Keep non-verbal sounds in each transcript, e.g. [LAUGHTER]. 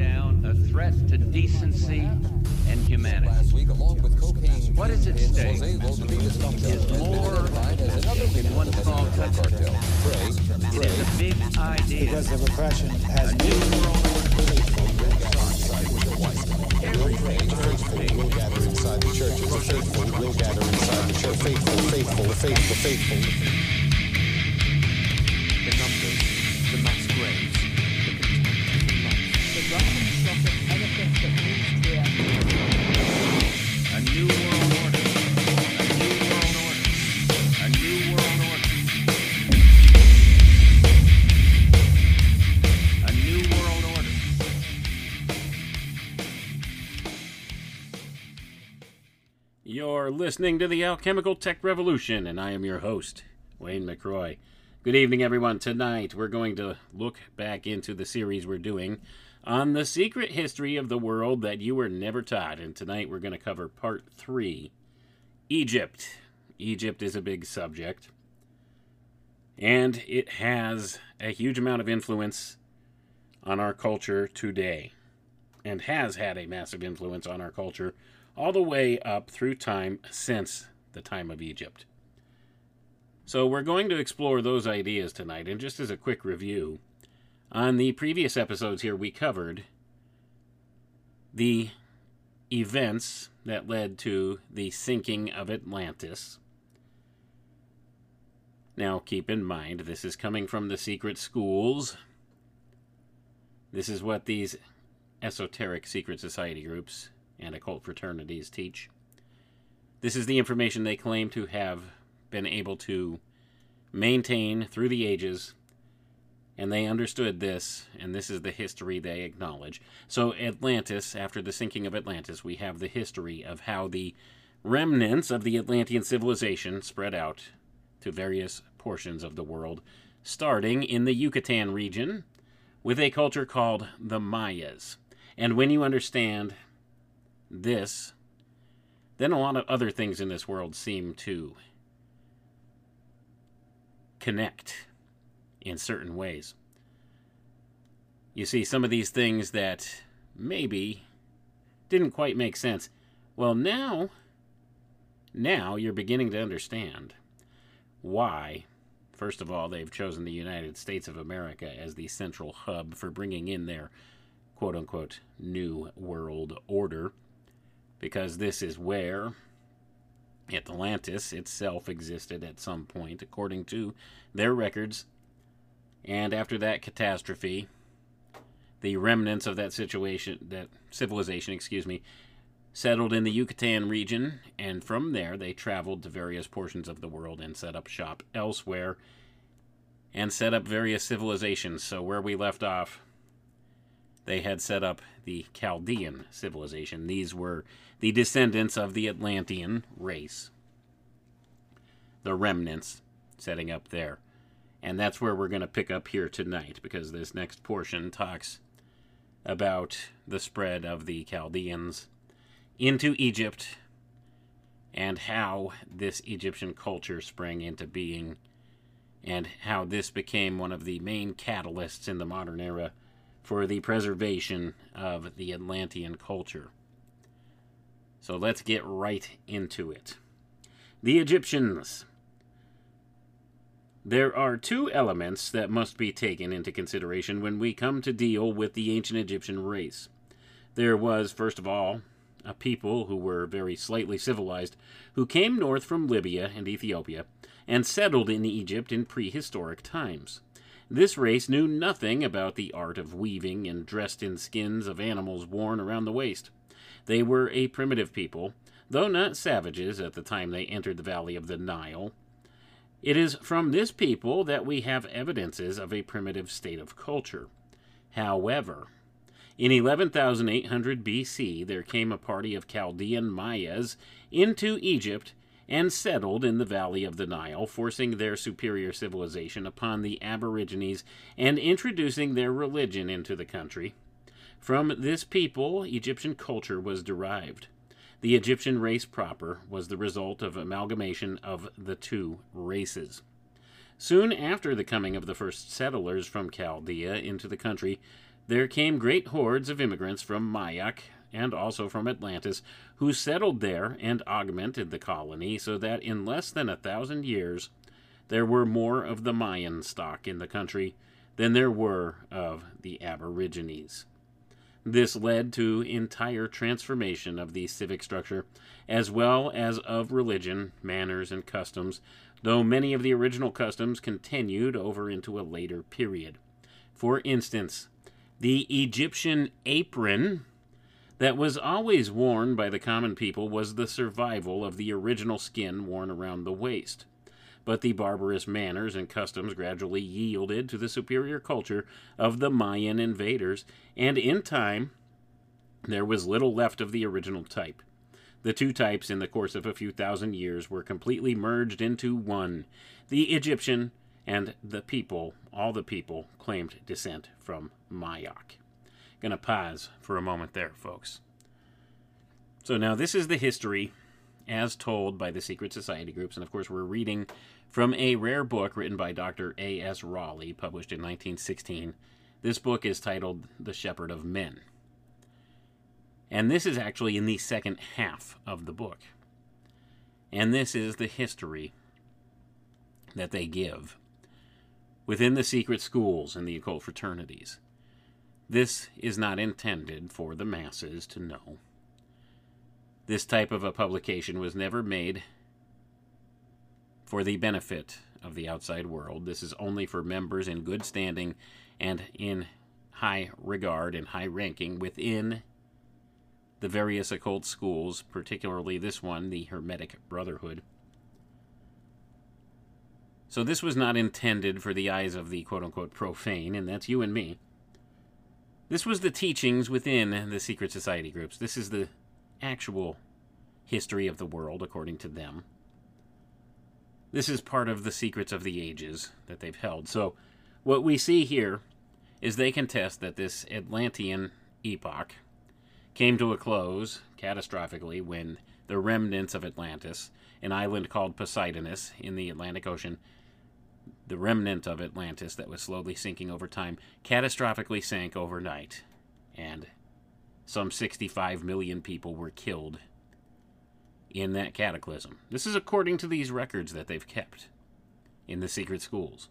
down a threat to decency and humanity. Last week, along with cocaine, What is at stake Jose Rosarita's cocktail is more identified as another in one small country. It is a big idea. because the repression has A new world will gather inside the churches. Faithful will gather inside the church. Faithful, faithful, the faithful, faithful. Listening to the Alchemical Tech Revolution, and I am your host, Wayne McRoy. Good evening, everyone. Tonight, we're going to look back into the series we're doing on the secret history of the world that you were never taught. And tonight, we're going to cover part three Egypt. Egypt is a big subject, and it has a huge amount of influence on our culture today, and has had a massive influence on our culture all the way up through time since the time of Egypt. So, we're going to explore those ideas tonight. And just as a quick review, on the previous episodes here, we covered the events that led to the sinking of Atlantis. Now, keep in mind, this is coming from the secret schools. This is what these esoteric secret society groups and occult fraternities teach. This is the information they claim to have been able to maintain through the ages, and they understood this, and this is the history they acknowledge. So, Atlantis, after the sinking of Atlantis, we have the history of how the remnants of the Atlantean civilization spread out to various portions of the world, starting in the Yucatan region with a culture called the Mayas. And when you understand this, then a lot of other things in this world seem to connect in certain ways. You see, some of these things that maybe didn't quite make sense. Well, now, now you're beginning to understand why, first of all, they've chosen the United States of America as the central hub for bringing in their quote unquote new world order because this is where Atlantis itself existed at some point, according to their records. And after that catastrophe, the remnants of that situation, that civilization, excuse me, settled in the Yucatan region, and from there they traveled to various portions of the world and set up shop elsewhere and set up various civilizations. So, where we left off, they had set up the Chaldean civilization. These were the descendants of the Atlantean race, the remnants setting up there. And that's where we're going to pick up here tonight because this next portion talks about the spread of the Chaldeans into Egypt and how this Egyptian culture sprang into being and how this became one of the main catalysts in the modern era for the preservation of the Atlantean culture. So let's get right into it. The Egyptians. There are two elements that must be taken into consideration when we come to deal with the ancient Egyptian race. There was, first of all, a people who were very slightly civilized who came north from Libya and Ethiopia and settled in Egypt in prehistoric times. This race knew nothing about the art of weaving and dressed in skins of animals worn around the waist. They were a primitive people, though not savages at the time they entered the valley of the Nile. It is from this people that we have evidences of a primitive state of culture. However, in 11,800 BC, there came a party of Chaldean Mayas into Egypt and settled in the valley of the Nile, forcing their superior civilization upon the Aborigines and introducing their religion into the country. From this people, Egyptian culture was derived. The Egyptian race proper was the result of amalgamation of the two races. Soon after the coming of the first settlers from Chaldea into the country, there came great hordes of immigrants from Mayak and also from Atlantis who settled there and augmented the colony so that in less than a thousand years there were more of the Mayan stock in the country than there were of the Aborigines. This led to entire transformation of the civic structure, as well as of religion, manners, and customs, though many of the original customs continued over into a later period. For instance, the Egyptian apron that was always worn by the common people was the survival of the original skin worn around the waist. But the barbarous manners and customs gradually yielded to the superior culture of the Mayan invaders, and in time there was little left of the original type. The two types, in the course of a few thousand years, were completely merged into one. The Egyptian and the people, all the people, claimed descent from Mayak. Gonna pause for a moment there, folks. So now this is the history as told by the secret society groups, and of course we're reading from a rare book written by Dr. A.S. Raleigh, published in 1916. This book is titled The Shepherd of Men. And this is actually in the second half of the book. And this is the history that they give within the secret schools and the occult fraternities. This is not intended for the masses to know. This type of a publication was never made for the benefit of the outside world. This is only for members in good standing and in high regard and high ranking within the various occult schools, particularly this one, the Hermetic Brotherhood. So this was not intended for the eyes of the quote unquote profane, and that's you and me. This was the teachings within the secret society groups. This is the actual history of the world according to them. This is part of the secrets of the ages that they've held. So, what we see here is they contest that this Atlantean epoch came to a close catastrophically when the remnants of Atlantis, an island called Poseidonis in the Atlantic Ocean, the remnant of Atlantis that was slowly sinking over time, catastrophically sank overnight, and some 65 million people were killed in that cataclysm. This is according to these records that they've kept in the secret schools.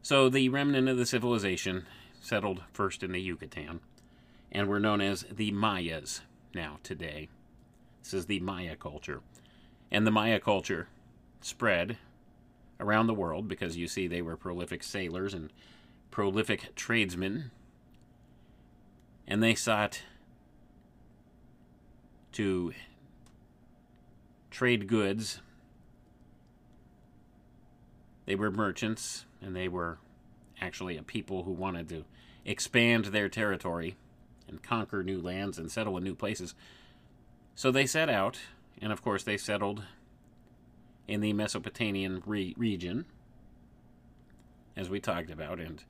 So the remnant of the civilization settled first in the Yucatan and were known as the Mayas now today. This is the Maya culture. And the Maya culture spread around the world because you see they were prolific sailors and prolific tradesmen. And they sought to trade goods. They were merchants, and they were actually a people who wanted to expand their territory and conquer new lands and settle in new places. So they set out, and of course, they settled in the Mesopotamian re- region, as we talked about, and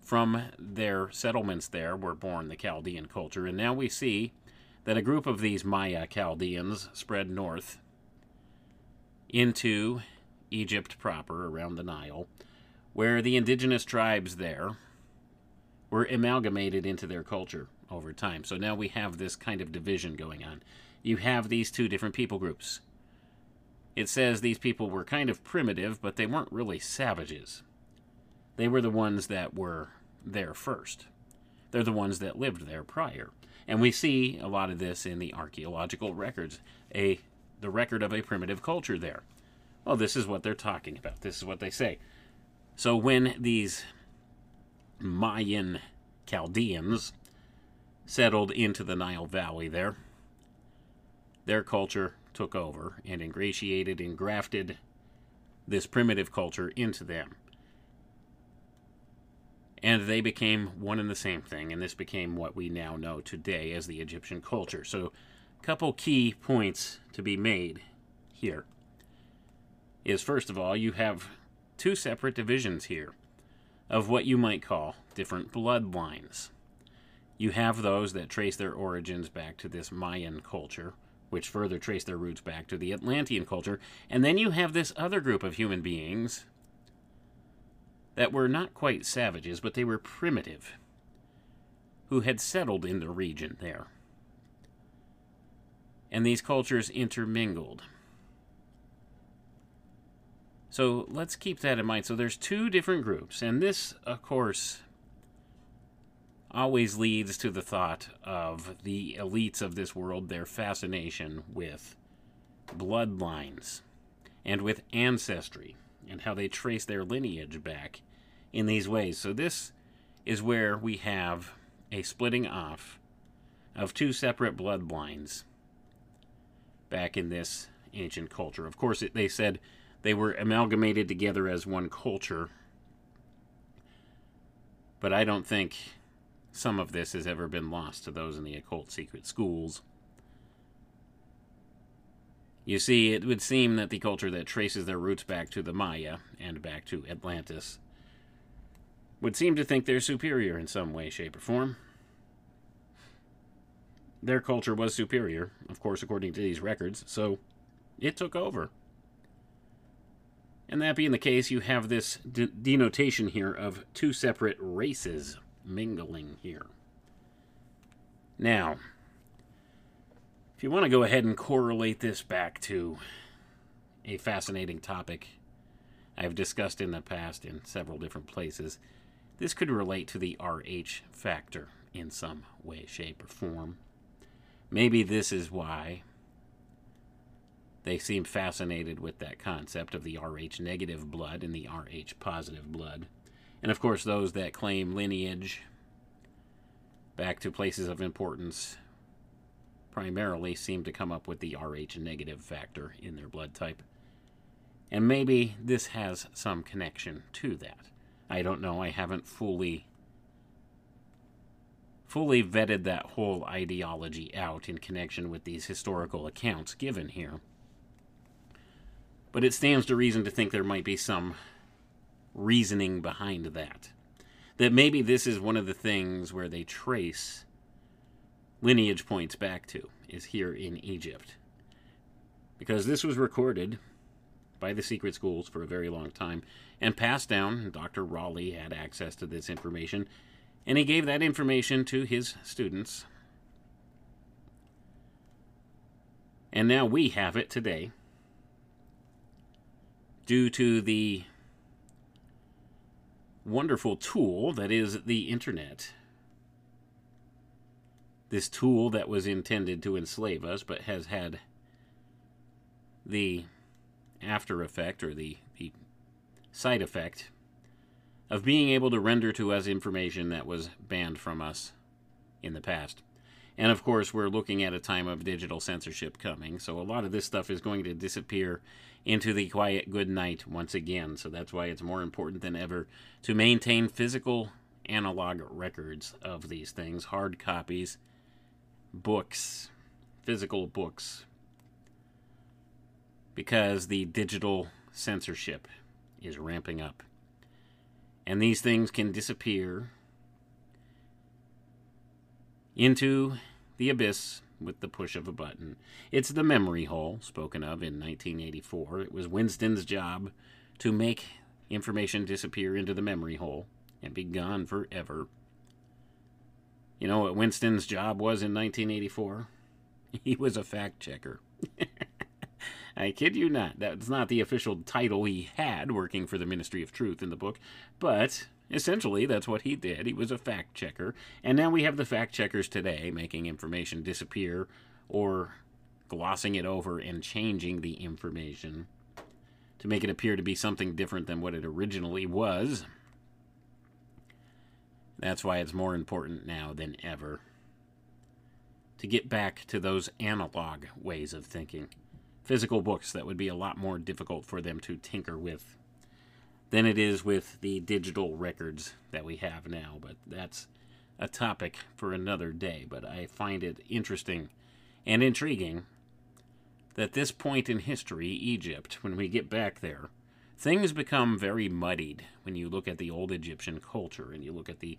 from their settlements there were born the Chaldean culture. And now we see that a group of these Maya Chaldeans spread north into Egypt proper, around the Nile, where the indigenous tribes there were amalgamated into their culture over time. So now we have this kind of division going on. You have these two different people groups. It says these people were kind of primitive, but they weren't really savages. They were the ones that were there first. They're the ones that lived there prior. And we see a lot of this in the archaeological records, a the record of a primitive culture there. Well, this is what they're talking about. This is what they say. So when these Mayan Chaldeans settled into the Nile Valley there, their culture took over and ingratiated and grafted this primitive culture into them and they became one and the same thing, and this became what we now know today as the Egyptian culture. So, a couple key points to be made here is first of all, you have two separate divisions here of what you might call different bloodlines. You have those that trace their origins back to this Mayan culture, which further trace their roots back to the Atlantean culture, and then you have this other group of human beings that were not quite savages, but they were primitive, who had settled in the region there. And these cultures intermingled. So let's keep that in mind. So there's two different groups, and this, of course, always leads to the thought of the elites of this world, their fascination with bloodlines and with ancestry and how they trace their lineage back in these ways. So this is where we have a splitting off of two separate bloodlines back in this ancient culture. Of course, it, they said they were amalgamated together as one culture. But I don't think some of this has ever been lost to those in the occult secret schools. You see, it would seem that the culture that traces their roots back to the Maya and back to Atlantis would seem to think they're superior in some way, shape, or form. Their culture was superior, of course, according to these records, so it took over. And that being the case, you have this de- denotation here of two separate races mingling here. Now, if you want to go ahead and correlate this back to a fascinating topic I've discussed in the past in several different places, this could relate to the RH factor in some way, shape, or form. Maybe this is why they seem fascinated with that concept of the Rh negative blood and the Rh positive blood. And of course, those that claim lineage back to places of importance primarily seem to come up with the Rh negative factor in their blood type. And maybe this has some connection to that. I don't know. I haven't fully fully vetted that whole ideology out in connection with these historical accounts given here. But it stands to reason to think there might be some reasoning behind that. That maybe this is one of the things where they trace lineage points back to, is here in Egypt. Because this was recorded by the secret schools for a very long time and passed down. Dr. Raleigh had access to this information, and he gave that information to his students. And now we have it today due to the wonderful tool that is the internet. This tool that was intended to enslave us but has had the after effect or the, the side effect of being able to render to us information that was banned from us in the past. And of course, we're looking at a time of digital censorship coming, so a lot of this stuff is going to disappear into the quiet good night once again. So that's why it's more important than ever to maintain physical analog records of these things, hard copies, books, physical books, because the digital censorship is ramping up. And these things can disappear into the abyss with the push of a button. It's the memory hole spoken of in 1984. It was Winston's job to make information disappear into the memory hole and be gone forever. You know what Winston's job was in 1984? [LAUGHS] He was a fact checker. [LAUGHS] I kid you not. That's not the official title he had working for the Ministry of Truth in the book, but essentially that's what he did. He was a fact checker. And now we have the fact checkers today making information disappear or glossing it over and changing the information to make it appear to be something different than what it originally was. That's why it's more important now than ever to get back to those analog ways of thinking physical books that would be a lot more difficult for them to tinker with than it is with the digital records that we have now. But that's a topic for another day. But I find it interesting and intriguing that this point in history, Egypt, when we get back there, things become very muddied when you look at the old Egyptian culture and you look at the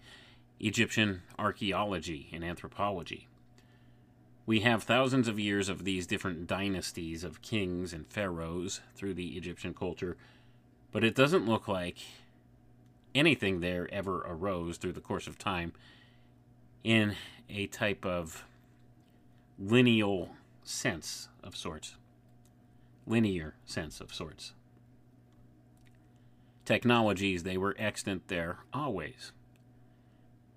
Egyptian archaeology and anthropology we have thousands of years of these different dynasties of kings and pharaohs through the Egyptian culture, but it doesn't look like anything there ever arose through the course of time in a type of lineal sense of sorts. Linear sense of sorts. Technologies, they were extant there always.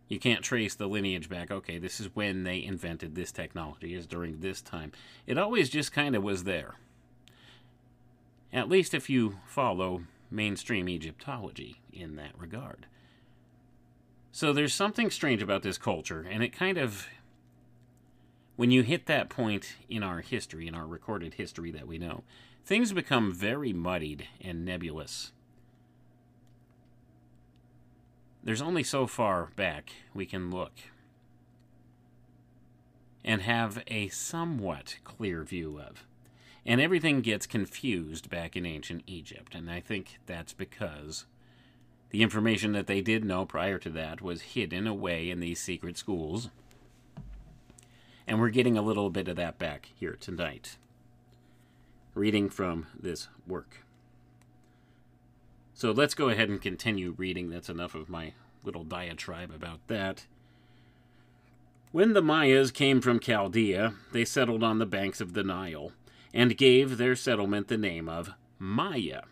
You can't trace the lineage back. Okay, this is when they invented this technology, is during this time. It always just kind of was there. At least if you follow mainstream Egyptology in that regard. So there's something strange about this culture, and it kind of. When you hit that point in our history, in our recorded history that we know, things become very muddied and nebulous. There's only so far back we can look and have a somewhat clear view of. And everything gets confused back in ancient Egypt, and I think that's because the information that they did know prior to that was hidden away in these secret schools. And we're getting a little bit of that back here tonight. Reading from this work. So let's go ahead and continue reading. That's enough of my little diatribe about that. When the Mayas came from Chaldea, they settled on the banks of the Nile and gave their settlement the name of Maya.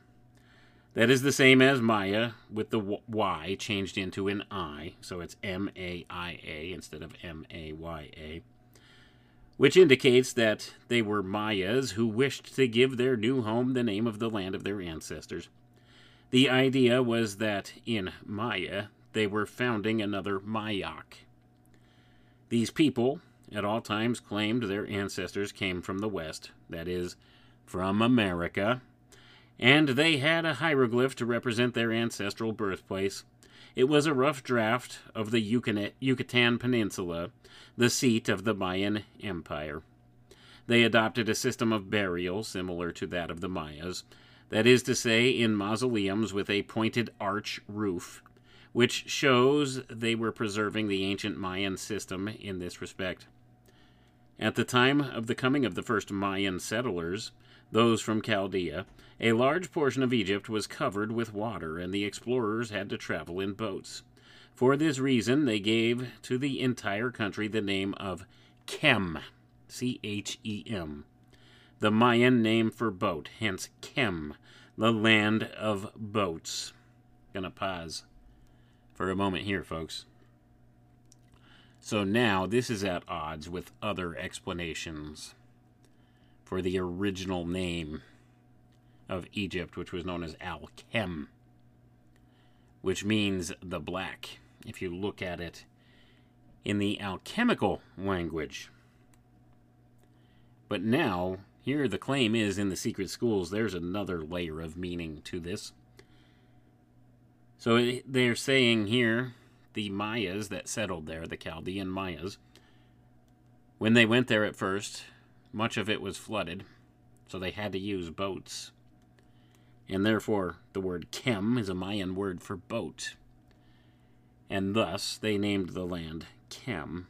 That is the same as Maya with the Y changed into an I, so it's M A I A instead of M A Y A, which indicates that they were Mayas who wished to give their new home the name of the land of their ancestors. The idea was that in Maya they were founding another Mayak. These people, at all times, claimed their ancestors came from the West, that is, from America, and they had a hieroglyph to represent their ancestral birthplace. It was a rough draft of the Yucatan Peninsula, the seat of the Mayan Empire. They adopted a system of burial similar to that of the Mayas, that is to say, in mausoleums with a pointed arch roof, which shows they were preserving the ancient Mayan system in this respect. At the time of the coming of the first Mayan settlers, those from Chaldea, a large portion of Egypt was covered with water, and the explorers had to travel in boats. For this reason, they gave to the entire country the name of Chem, C H E M, the Mayan name for boat, hence Chem, the land of boats. Gonna pause for a moment here, folks. So now this is at odds with other explanations for the original name of Egypt, which was known as Al Chem, which means the black, if you look at it in the alchemical language. But now, here the claim is in the secret schools, there's another layer of meaning to this. So they're saying here the Mayas that settled there, the Chaldean Mayas, when they went there at first, much of it was flooded, so they had to use boats. And therefore, the word Chem is a Mayan word for boat. And thus, they named the land Chem,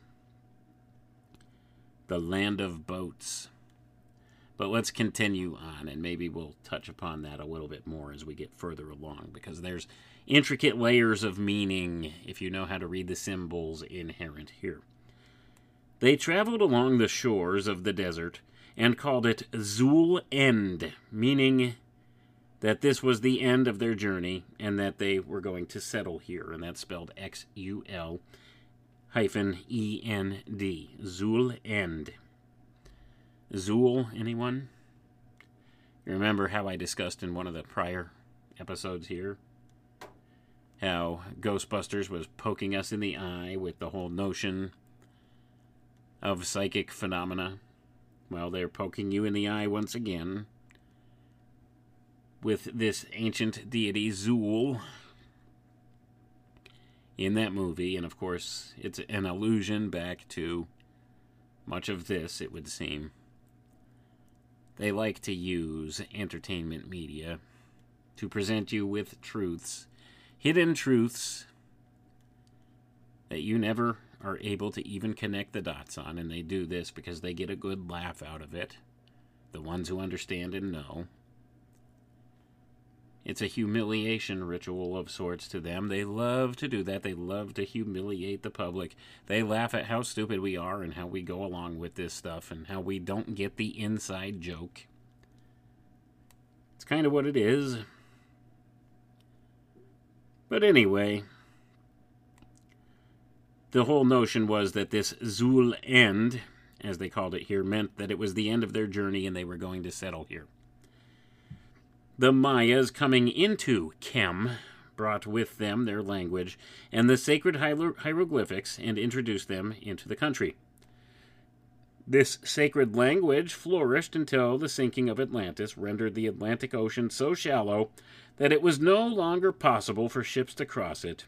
the land of boats. But let's continue on, and maybe we'll touch upon that a little bit more as we get further along, because there's intricate layers of meaning if you know how to read the symbols inherent here. They traveled along the shores of the desert and called it Zul End, meaning that this was the end of their journey and that they were going to settle here, and that's spelled X U L hyphen E N D. Zul End. Zul, anyone? You remember how I discussed in one of the prior episodes here how Ghostbusters was poking us in the eye with the whole notion of psychic phenomena. Well, they're poking you in the eye once again with this ancient deity Zul in that movie, and of course, it's an allusion back to much of this, it would seem. They like to use entertainment media to present you with truths hidden truths that you never are able to even connect the dots on, and they do this because they get a good laugh out of it. The ones who understand and know. It's a humiliation ritual of sorts to them. They love to do that. They love to humiliate the public. They laugh at how stupid we are and how we go along with this stuff and how we don't get the inside joke. It's kind of what it is. But anyway, the whole notion was that this Zul end, as they called it here, meant that it was the end of their journey and they were going to settle here. The Mayas coming into Chem brought with them their language and the sacred hiero- hieroglyphics and introduced them into the country. This sacred language flourished until the sinking of Atlantis rendered the Atlantic Ocean so shallow that it was no longer possible for ships to cross it.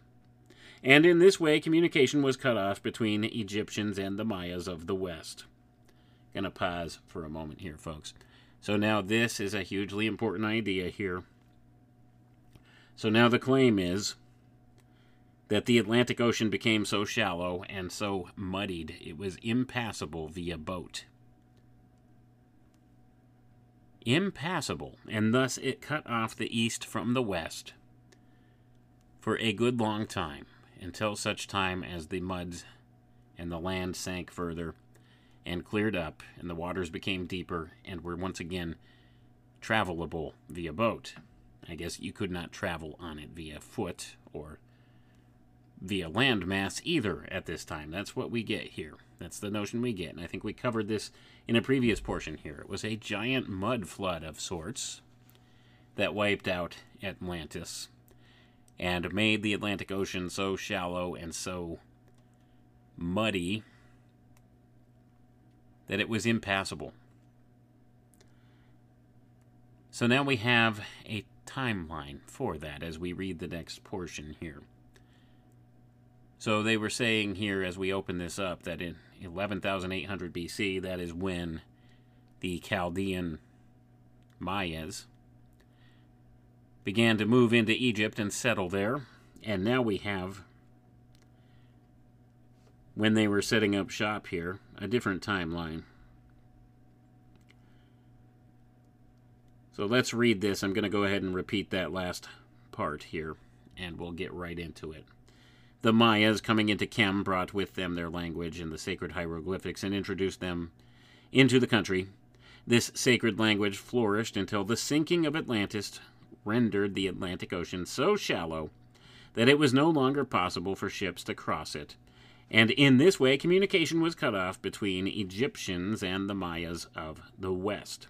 And in this way, communication was cut off between Egyptians and the Mayas of the West. Gonna pause for a moment here, folks. So now this is a hugely important idea here. So now the claim is that the Atlantic Ocean became so shallow and so muddied it was impassable via boat. Impassable, and thus it cut off the east from the west for a good long time, until such time as the muds and the land sank further and cleared up, and the waters became deeper and were once again travelable via boat. I guess you could not travel on it via foot or via landmass either at this time. That's what we get here. That's the notion we get. And I think we covered this in a previous portion here. It was a giant mud flood of sorts that wiped out Atlantis and made the Atlantic Ocean so shallow and so muddy that it was impassable. So now we have a timeline for that as we read the next portion here. So they were saying here as we open this up that in 11,800 BC, that is when the Chaldean Mayas began to move into Egypt and settle there. And now we have, when they were setting up shop here, a different timeline. So let's read this. I'm going to go ahead and repeat that last part here, and we'll get right into it. The Mayas, coming into Chem, brought with them their language and the sacred hieroglyphics and introduced them into the country. This sacred language flourished until the sinking of Atlantis rendered the Atlantic Ocean so shallow that it was no longer possible for ships to cross it. And in this way, communication was cut off between Egyptians and the Mayas of the West.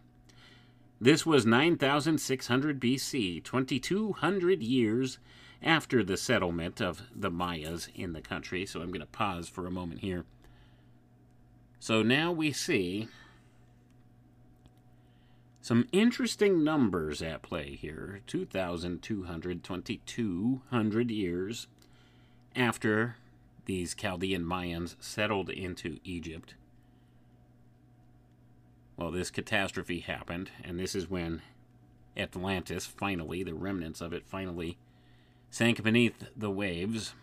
This was 9600 BC, 2200 years after the settlement of the Mayas in the country. So I'm going to pause for a moment here. So now we see some interesting numbers at play here 2,200, 2,200 years after these Chaldean Mayans settled into Egypt. Well, this catastrophe happened, and this is when Atlantis finally, the remnants of it finally, sank beneath the waves,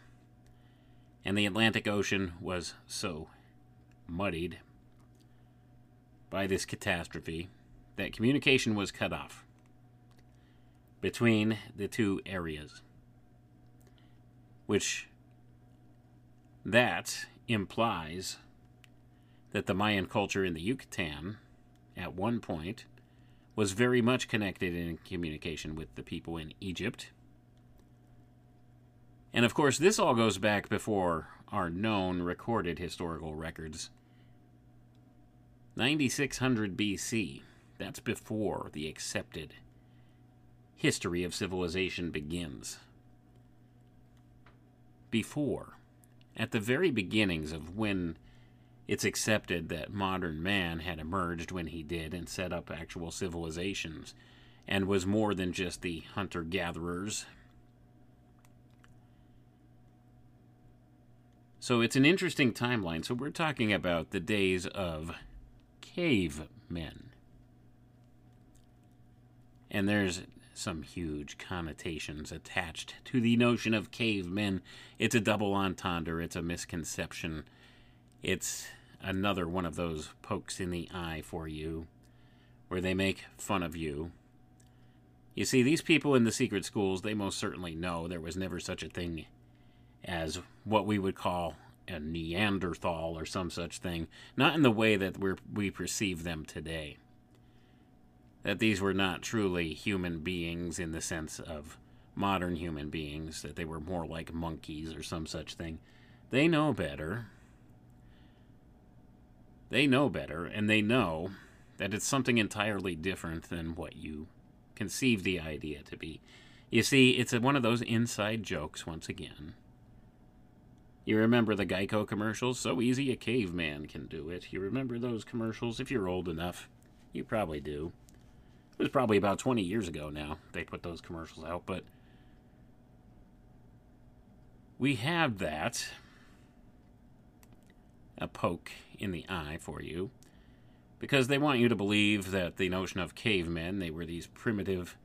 and the Atlantic Ocean was so muddied by this catastrophe that communication was cut off between the two areas, which that implies that the Mayan culture in the Yucatan at one point was very much connected in communication with the people in Egypt. And of course, this all goes back before our known recorded historical records. 9600 BC. That's before the accepted history of civilization begins. Before, at the very beginnings of when it's accepted that modern man had emerged when he did and set up actual civilizations and was more than just the hunter gatherers. So it's an interesting timeline. So we're talking about the days of cavemen. And there's some huge connotations attached to the notion of cavemen. It's a double entendre, it's a misconception. It's another one of those pokes in the eye for you, where they make fun of you You see, these people in the secret schools, they most certainly know there was never such a thing as what we would call a Neanderthal or some such thing, not in the way that we we perceive them today. That these were not truly human beings in the sense of modern human beings, that they were more like monkeys or some such thing. They know better. They know better, and they know that it's something entirely different than what you conceive the idea to be. You see, it's one of those inside jokes once again. You remember the Geico commercials? So easy a caveman can do it. You remember those commercials? If you're old enough, you probably do. It was probably about 20 years ago now they put those commercials out, but we have that a poke in the eye for you because they want you to believe that the notion of cavemen, they were these primitive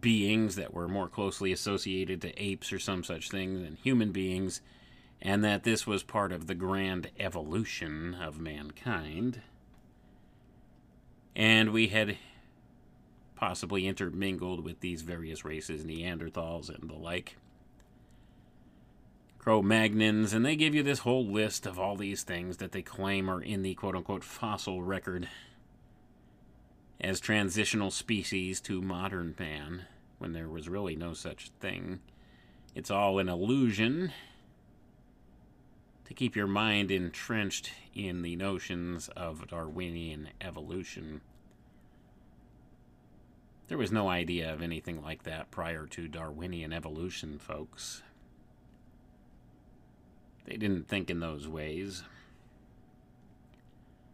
beings that were more closely associated to apes or some such thing than human beings, and that this was part of the grand evolution of mankind. And we had possibly intermingled with these various races, Neanderthals and the like. Cro Magnons, and they give you this whole list of all these things that they claim are in the quote unquote fossil record as transitional species to modern man, when there was really no such thing. It's all an illusion to keep your mind entrenched in the notions of Darwinian evolution. There was no idea of anything like that prior to Darwinian evolution, folks. They didn't think in those ways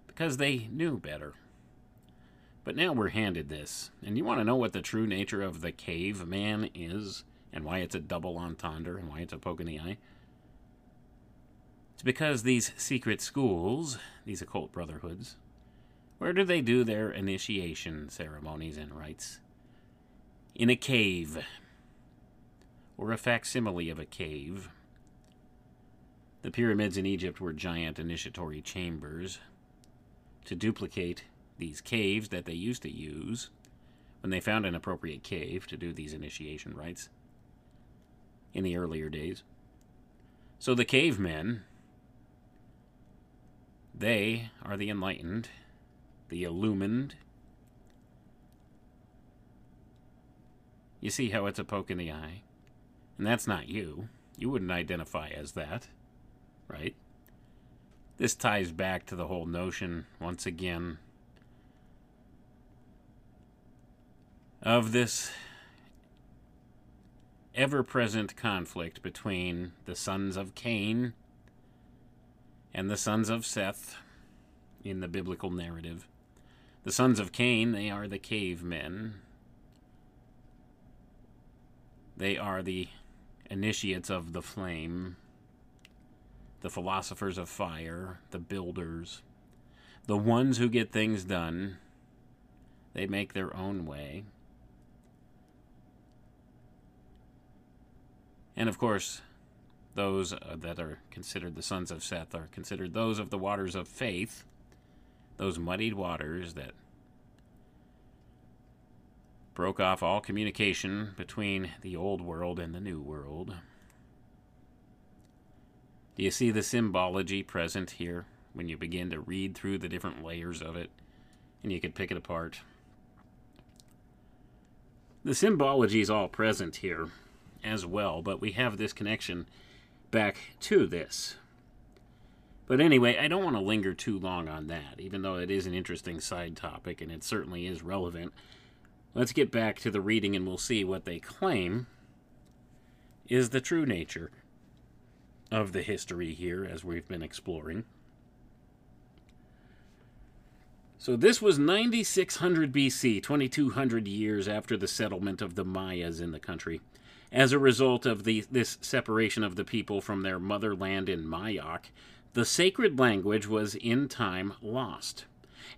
because they knew better. But now we're handed this, and you want to know what the true nature of the caveman is, and why it's a double entendre, and why it's a poke in the eye? It's because these secret schools, these occult brotherhoods, where do they do their initiation ceremonies and rites? In a cave, or a facsimile of a cave. The pyramids in Egypt were giant initiatory chambers to duplicate these caves that they used to use when they found an appropriate cave to do these initiation rites in the earlier days. So the cavemen, they are the enlightened, the illumined. You see how it's a poke in the eye? And that's not you. You wouldn't identify as that right? This ties back to the whole notion, once again, of this ever present conflict between the sons of Cain and the sons of Seth in the biblical narrative. The sons of Cain, they are the cavemen. They are the initiates of the flame the philosophers of fire, the builders, the ones who get things done. They make their own way. And of course, those uh, that are considered the sons of Seth are considered those of the waters of faith, those muddied waters that broke off all communication between the old world and the new world. Do you see the symbology present here when you begin to read through the different layers of it and you can pick it apart? The symbology is all present here as well, but we have this connection back to this. But anyway, I don't want to linger too long on that, even though it is an interesting side topic and it certainly is relevant. Let's get back to the reading and we'll see what they claim is the true nature of the history here as we've been exploring. So this was 9600 BC, 2200 years after the settlement of the Mayas in the country. As a result of the, this separation of the people from their motherland in Mayak, the sacred language was in time lost.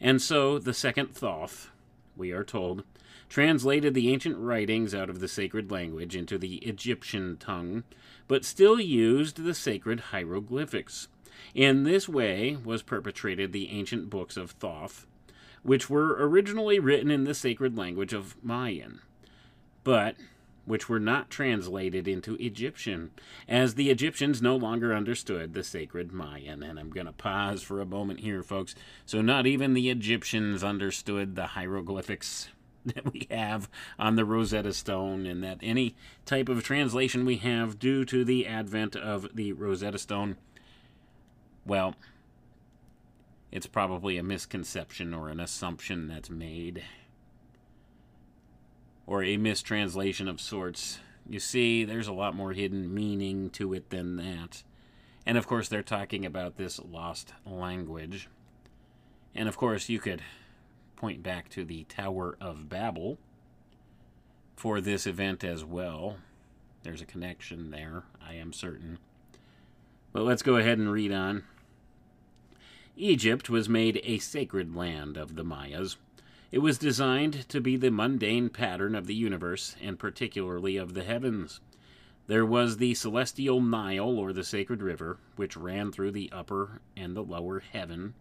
And so the second Thoth, we are told, translated the ancient writings out of the sacred language into the Egyptian tongue, but still used the sacred hieroglyphics. In this way was perpetrated the ancient books of Thoth, which were originally written in the sacred language of Mayan. but which were not translated into Egyptian, as the Egyptians no longer understood the sacred Mayan. And I'm going to pause for a moment here, folks. So, not even the Egyptians understood the hieroglyphics [LAUGHS] that we have on the Rosetta Stone, and that any type of translation we have due to the advent of the Rosetta Stone, well, it's probably a misconception or an assumption that's made or a mistranslation of sorts. You see, there's a lot more hidden meaning to it than that. And of course, they're talking about this lost language. And of course, you could point back to the Tower of Babel for this event as well. There's a connection there, I am certain. But let's go ahead and read on. Egypt was made a sacred land of the Mayas. It was designed to be the mundane pattern of the universe, and particularly of the heavens. There was the celestial Nile, or the sacred river, which ran through the upper and the lower heaven.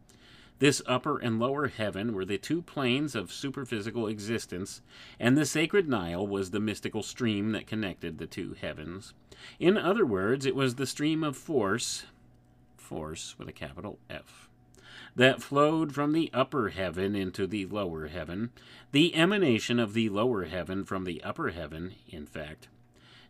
This upper and lower heaven were the two planes of superphysical existence, and the sacred Nile was the mystical stream that connected the two heavens. In other words, it was the stream of force, force with a capital F, that flowed from the upper heaven into the lower heaven, the emanation of the lower heaven from the upper heaven, in fact.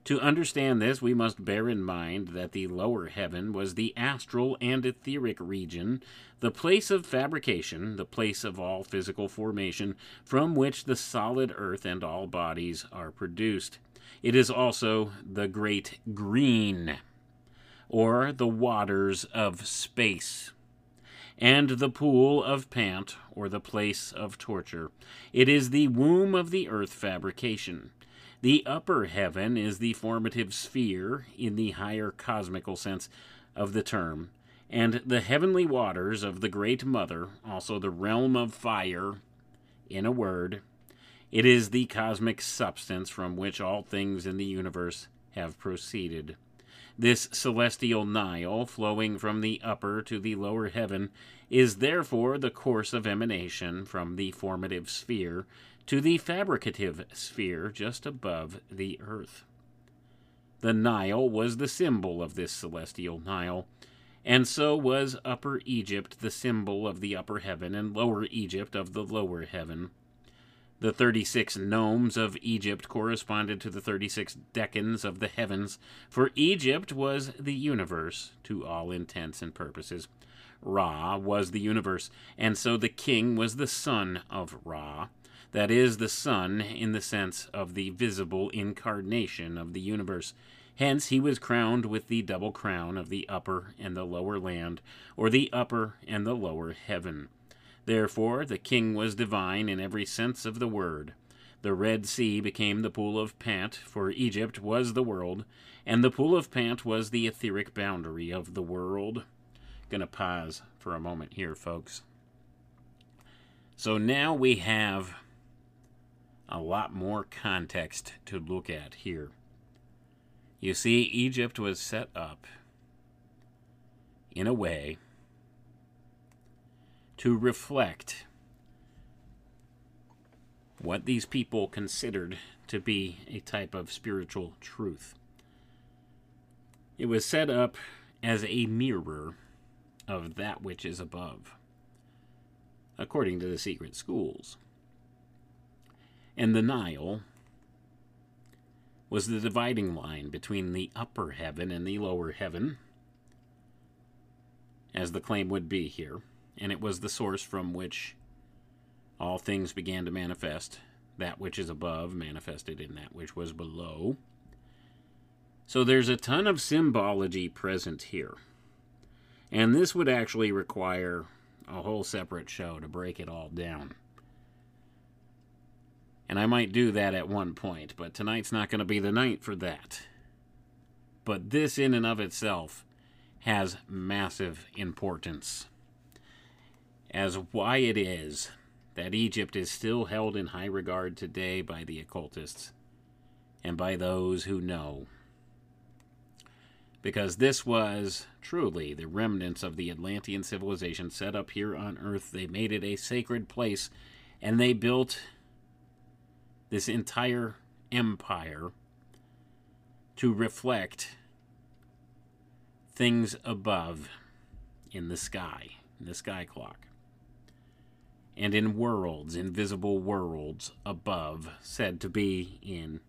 To understand this, we must bear in mind that the lower heaven was the astral and etheric region, the place of fabrication, the place of all physical formation, from which the solid earth and all bodies are produced. It is also the great green, or the waters of space and the pool of Pant, or the place of torture. It is the womb of the earth fabrication. The upper heaven is the formative sphere in the higher cosmical sense of the term, and the heavenly waters of the Great Mother, also the realm of fire, in a word, it is the cosmic substance from which all things in the universe have proceeded. This celestial Nile, flowing from the upper to the lower heaven, is therefore the course of emanation from the formative sphere to the fabricative sphere just above the earth. The Nile was the symbol of this celestial Nile, and so was Upper Egypt the symbol of the upper heaven, and Lower Egypt of the lower heaven. The 36 nomes of Egypt corresponded to the 36 decans of the heavens, for Egypt was the universe to all intents and purposes. Ra was the universe, and so the king was the son of Ra. That is, the sun in the sense of the visible incarnation of the universe. Hence, he was crowned with the double crown of the upper and the lower land, or the upper and the lower heaven. Therefore, the king was divine in every sense of the word. The Red Sea became the pool of Pant, for Egypt was the world, and the pool of Pant was the etheric boundary of the world. Gonna pause for a moment here, folks. So now we have a lot more context to look at here. You see, Egypt was set up in a way to reflect what these people considered to be a type of spiritual truth. It was set up as a mirror of that which is above, according to the secret schools. And the Nile was the dividing line between the upper heaven and the lower heaven, as the claim would be here and it was the source from which all things began to manifest. That which is above manifested in that which was below. So there's a ton of symbology present here. And this would actually require a whole separate show to break it all down. And I might do that at one point, but tonight's not going to be the night for that. But this, in and of itself, has massive importance as why it is that Egypt is still held in high regard today by the occultists and by those who know. Because this was truly the remnants of the Atlantean civilization set up here on Earth. They made it a sacred place and they built this entire empire to reflect things above in the sky, in the sky clock, and in worlds, invisible worlds above, said to be in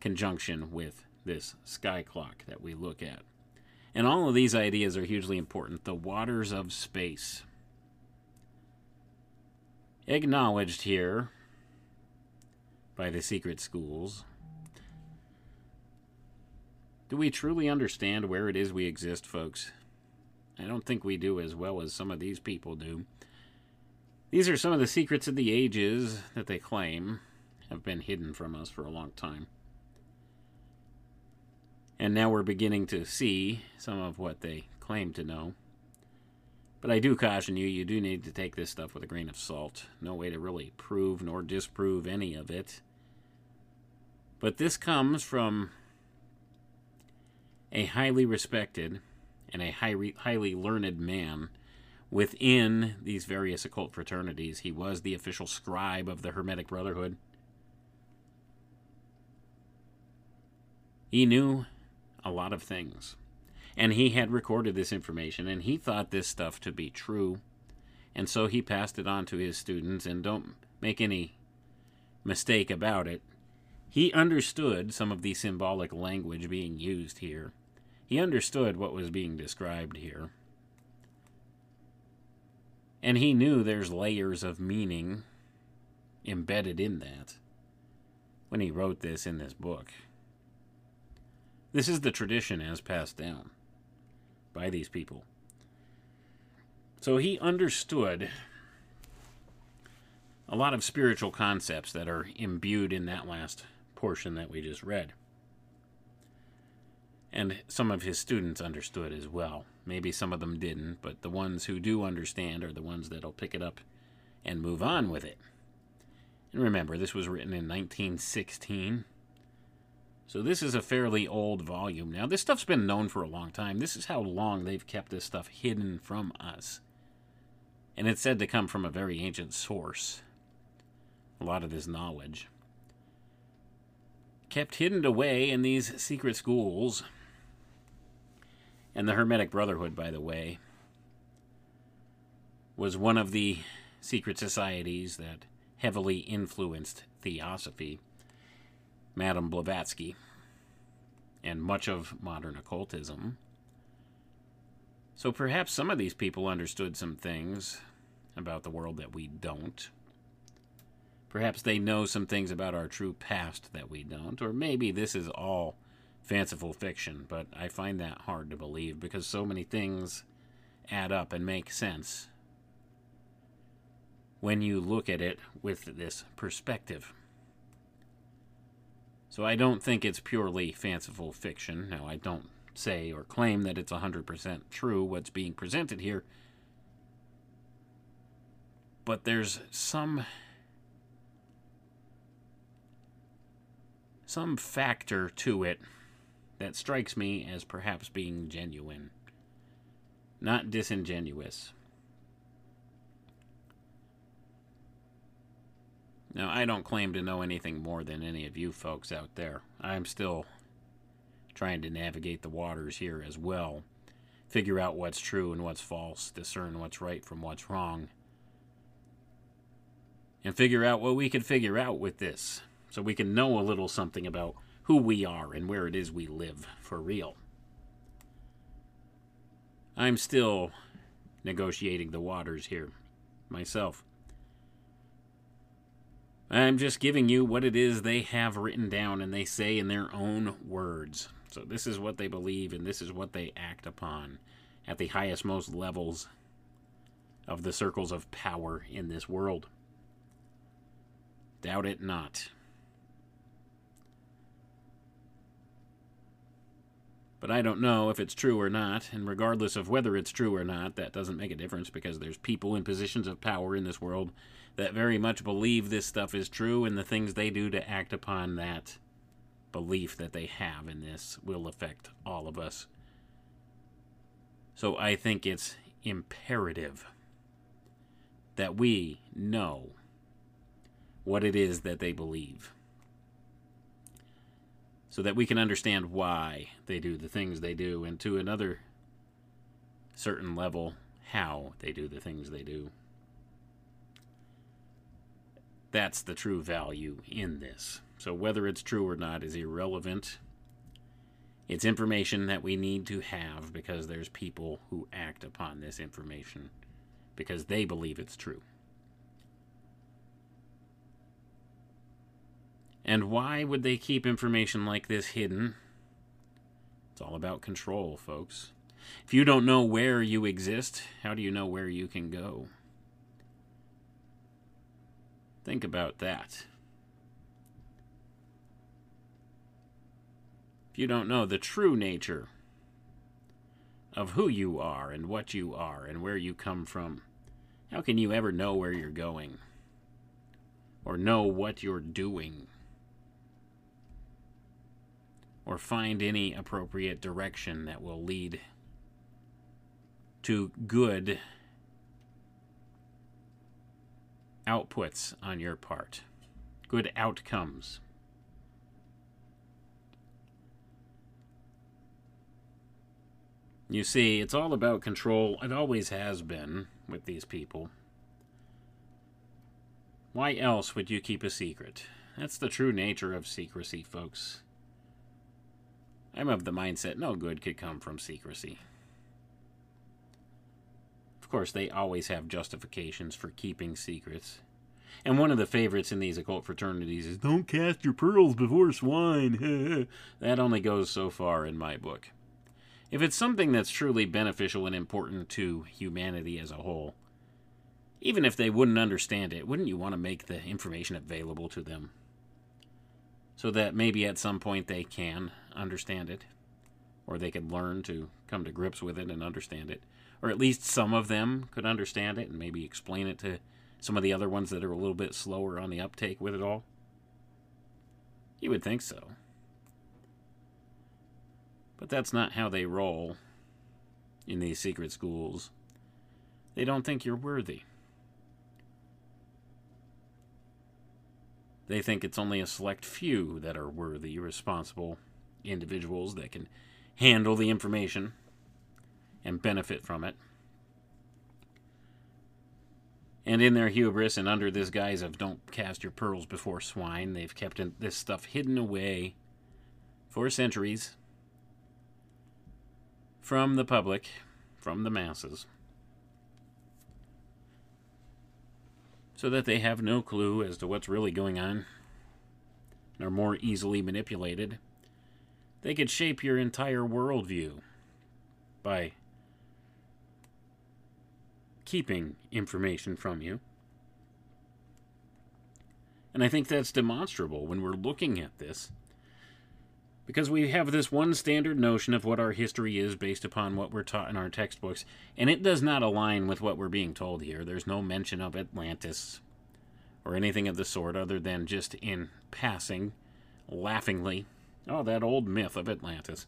conjunction with this sky clock that we look at. And all of these ideas are hugely important. The waters of space. Acknowledged here by the secret schools. Do we truly understand where it is we exist, folks? I don't think we do as well as some of these people do. These are some of the secrets of the ages that they claim have been hidden from us for a long time. And now we're beginning to see some of what they claim to know. But I do caution you, you do need to take this stuff with a grain of salt. No way to really prove nor disprove any of it. But this comes from a highly respected and a highly, highly learned man within these various occult fraternities. He was the official scribe of the Hermetic Brotherhood. He knew a lot of things. And he had recorded this information and he thought this stuff to be true. And so he passed it on to his students. And don't make any mistake about it. He understood some of the symbolic language being used here. He understood what was being described here. And he knew there's layers of meaning embedded in that when he wrote this in this book. This is the tradition as passed down by these people. So he understood a lot of spiritual concepts that are imbued in that last portion that we just read. And some of his students understood as well. Maybe some of them didn't, but the ones who do understand are the ones that'll pick it up and move on with it. And remember, this was written in 1916. So this is a fairly old volume. Now, this stuff's been known for a long time. This is how long they've kept this stuff hidden from us. And it's said to come from a very ancient source. A lot of this knowledge. Kept hidden away in these secret schools. And the Hermetic Brotherhood, by the way, was one of the secret societies that heavily influenced theosophy. Madame Blavatsky, and much of modern occultism. So perhaps some of these people understood some things about the world that we don't. Perhaps they know some things about our true past that we don't, or maybe this is all fanciful fiction, but I find that hard to believe because so many things add up and make sense when you look at it with this perspective. So I don't think it's purely fanciful fiction. Now, I don't say or claim that it's 100% true what's being presented here. But there's some some factor to it that strikes me as perhaps being genuine, not disingenuous. Now, I don't claim to know anything more than any of you folks out there. I'm still trying to navigate the waters here as well, figure out what's true and what's false, discern what's right from what's wrong, and figure out what we can figure out with this so we can know a little something about who we are and where it is we live for real. I'm still negotiating the waters here myself. I'm just giving you what it is they have written down and they say in their own words. So, this is what they believe and this is what they act upon at the highest, most levels of the circles of power in this world. Doubt it not. But I don't know if it's true or not, and regardless of whether it's true or not, that doesn't make a difference because there's people in positions of power in this world that very much believe this stuff is true, and the things they do to act upon that belief that they have in this will affect all of us. So I think it's imperative that we know what it is that they believe. So that we can understand why they do the things they do, and to another certain level, how they do the things they do. That's the true value in this. So, whether it's true or not is irrelevant. It's information that we need to have because there's people who act upon this information because they believe it's true. And why would they keep information like this hidden? It's all about control, folks. If you don't know where you exist, how do you know where you can go? Think about that. If you don't know the true nature of who you are and what you are and where you come from, how can you ever know where you're going? Or know what you're doing? Or find any appropriate direction that will lead to good outputs on your part, good outcomes. You see, it's all about control. It always has been with these people. Why else would you keep a secret? That's the true nature of secrecy, folks. I'm of the mindset no good could come from secrecy. Of course, they always have justifications for keeping secrets. And one of the favorites in these occult fraternities is don't cast your pearls before swine. [LAUGHS] that only goes so far in my book. If it's something that's truly beneficial and important to humanity as a whole, even if they wouldn't understand it, wouldn't you want to make the information available to them? So that maybe at some point they can understand it, or they could learn to come to grips with it and understand it, or at least some of them could understand it and maybe explain it to some of the other ones that are a little bit slower on the uptake with it all? You would think so. But that's not how they roll in these secret schools. They don't think you're worthy. They think it's only a select few that are worthy, responsible individuals that can handle the information and benefit from it. And in their hubris and under this guise of don't cast your pearls before swine, they've kept this stuff hidden away for centuries from the public, from the masses, so that they have no clue as to what's really going on and are more easily manipulated. They could shape your entire worldview by keeping information from you. And I think that's demonstrable when we're looking at this because we have this one standard notion of what our history is based upon what we're taught in our textbooks, and it does not align with what we're being told here. There's no mention of Atlantis or anything of the sort other than just in passing, laughingly, oh, that old myth of Atlantis.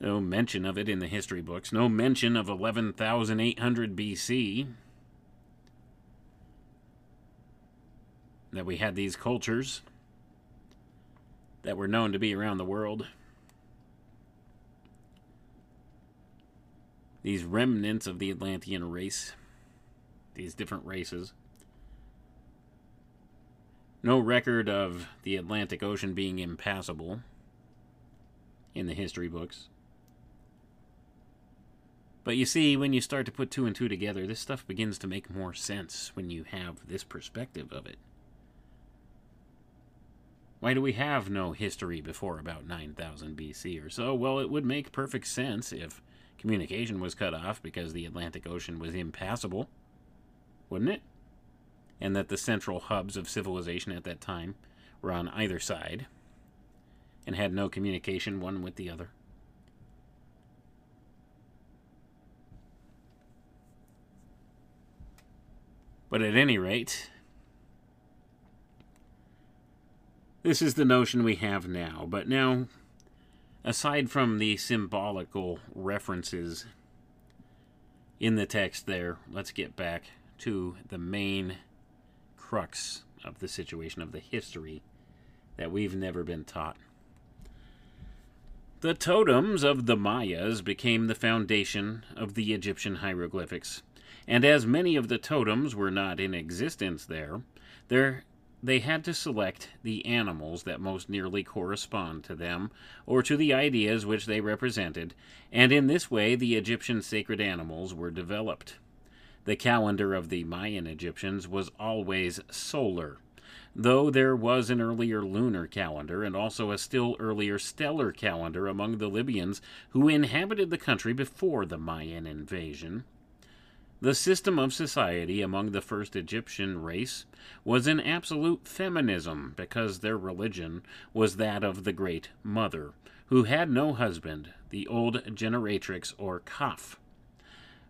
No mention of it in the history books. No mention of 11,800 BC. That we had these cultures that were known to be around the world. These remnants of the Atlantean race, these different races. No record of the Atlantic Ocean being impassable in the history books. But you see, when you start to put two and two together, this stuff begins to make more sense when you have this perspective of it. Why do we have no history before about 9000 BC or so? Well, it would make perfect sense if communication was cut off because the Atlantic Ocean was impassable, wouldn't it? And that the central hubs of civilization at that time were on either side and had no communication one with the other. But at any rate, This is the notion we have now. But now, aside from the symbolical references in the text there, let's get back to the main crux of the situation of the history that we've never been taught. The totems of the Mayas became the foundation of the Egyptian hieroglyphics, and as many of the totems were not in existence there, there they had to select the animals that most nearly correspond to them or to the ideas which they represented, and in this way the Egyptian sacred animals were developed. The calendar of the Mayan Egyptians was always solar, though there was an earlier lunar calendar and also a still earlier stellar calendar among the Libyans who inhabited the country before the Mayan invasion. The system of society among the first Egyptian race was an absolute feminism because their religion was that of the Great Mother, who had no husband, the old generatrix or Kaf.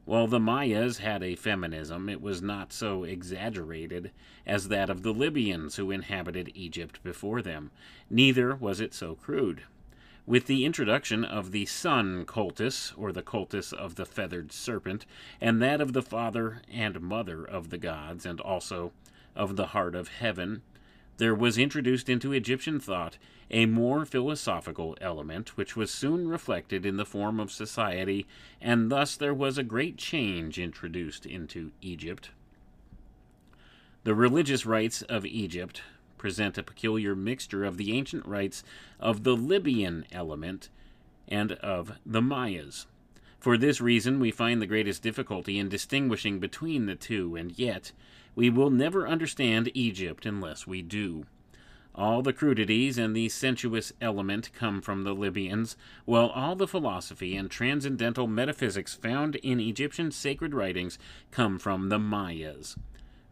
While the Mayas had a feminism, it was not so exaggerated as that of the Libyans who inhabited Egypt before them. Neither was it so crude. With the introduction of the sun cultus, or the cultus of the feathered serpent, and that of the father and mother of the gods, and also of the heart of heaven, there was introduced into Egyptian thought a more philosophical element, which was soon reflected in the form of society, and thus there was a great change introduced into Egypt. The religious rites of Egypt present a peculiar mixture of the ancient rites of the Libyan element and of the Mayas. For this reason, we find the greatest difficulty in distinguishing between the two, and yet we will never understand Egypt unless we do. All the crudities and the sensuous element come from the Libyans, while all the philosophy and transcendental metaphysics found in Egyptian sacred writings come from the Mayas.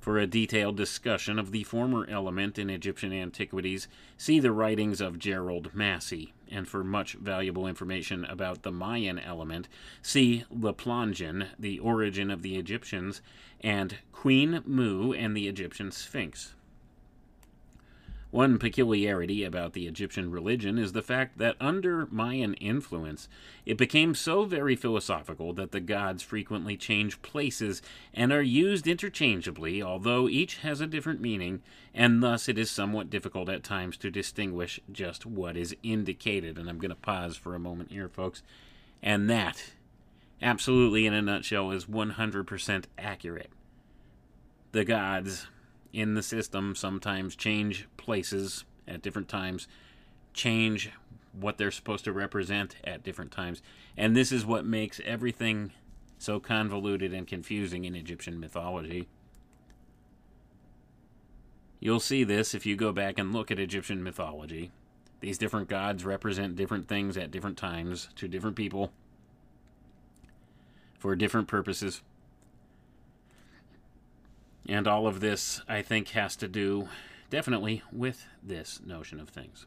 For a detailed discussion of the former element in Egyptian antiquities, see the writings of Gerald Massey, and for much valuable information about the Mayan element, see Le Plongeon, The Origin of the Egyptians, and Queen Moo and the Egyptian Sphinx. One peculiarity about the Egyptian religion is the fact that under Mayan influence, it became so very philosophical that the gods frequently change places and are used interchangeably, although each has a different meaning, and thus it is somewhat difficult at times to distinguish just what is indicated. And I'm going to pause for a moment here, folks. And that, absolutely in a nutshell, is 100% accurate. The gods in the system sometimes change places at different times, change what they're supposed to represent at different times. And this is what makes everything so convoluted and confusing in Egyptian mythology. You'll see this if you go back and look at Egyptian mythology. These different gods represent different things at different times to different people for different purposes. And all of this, I think, has to do definitely with this notion of things.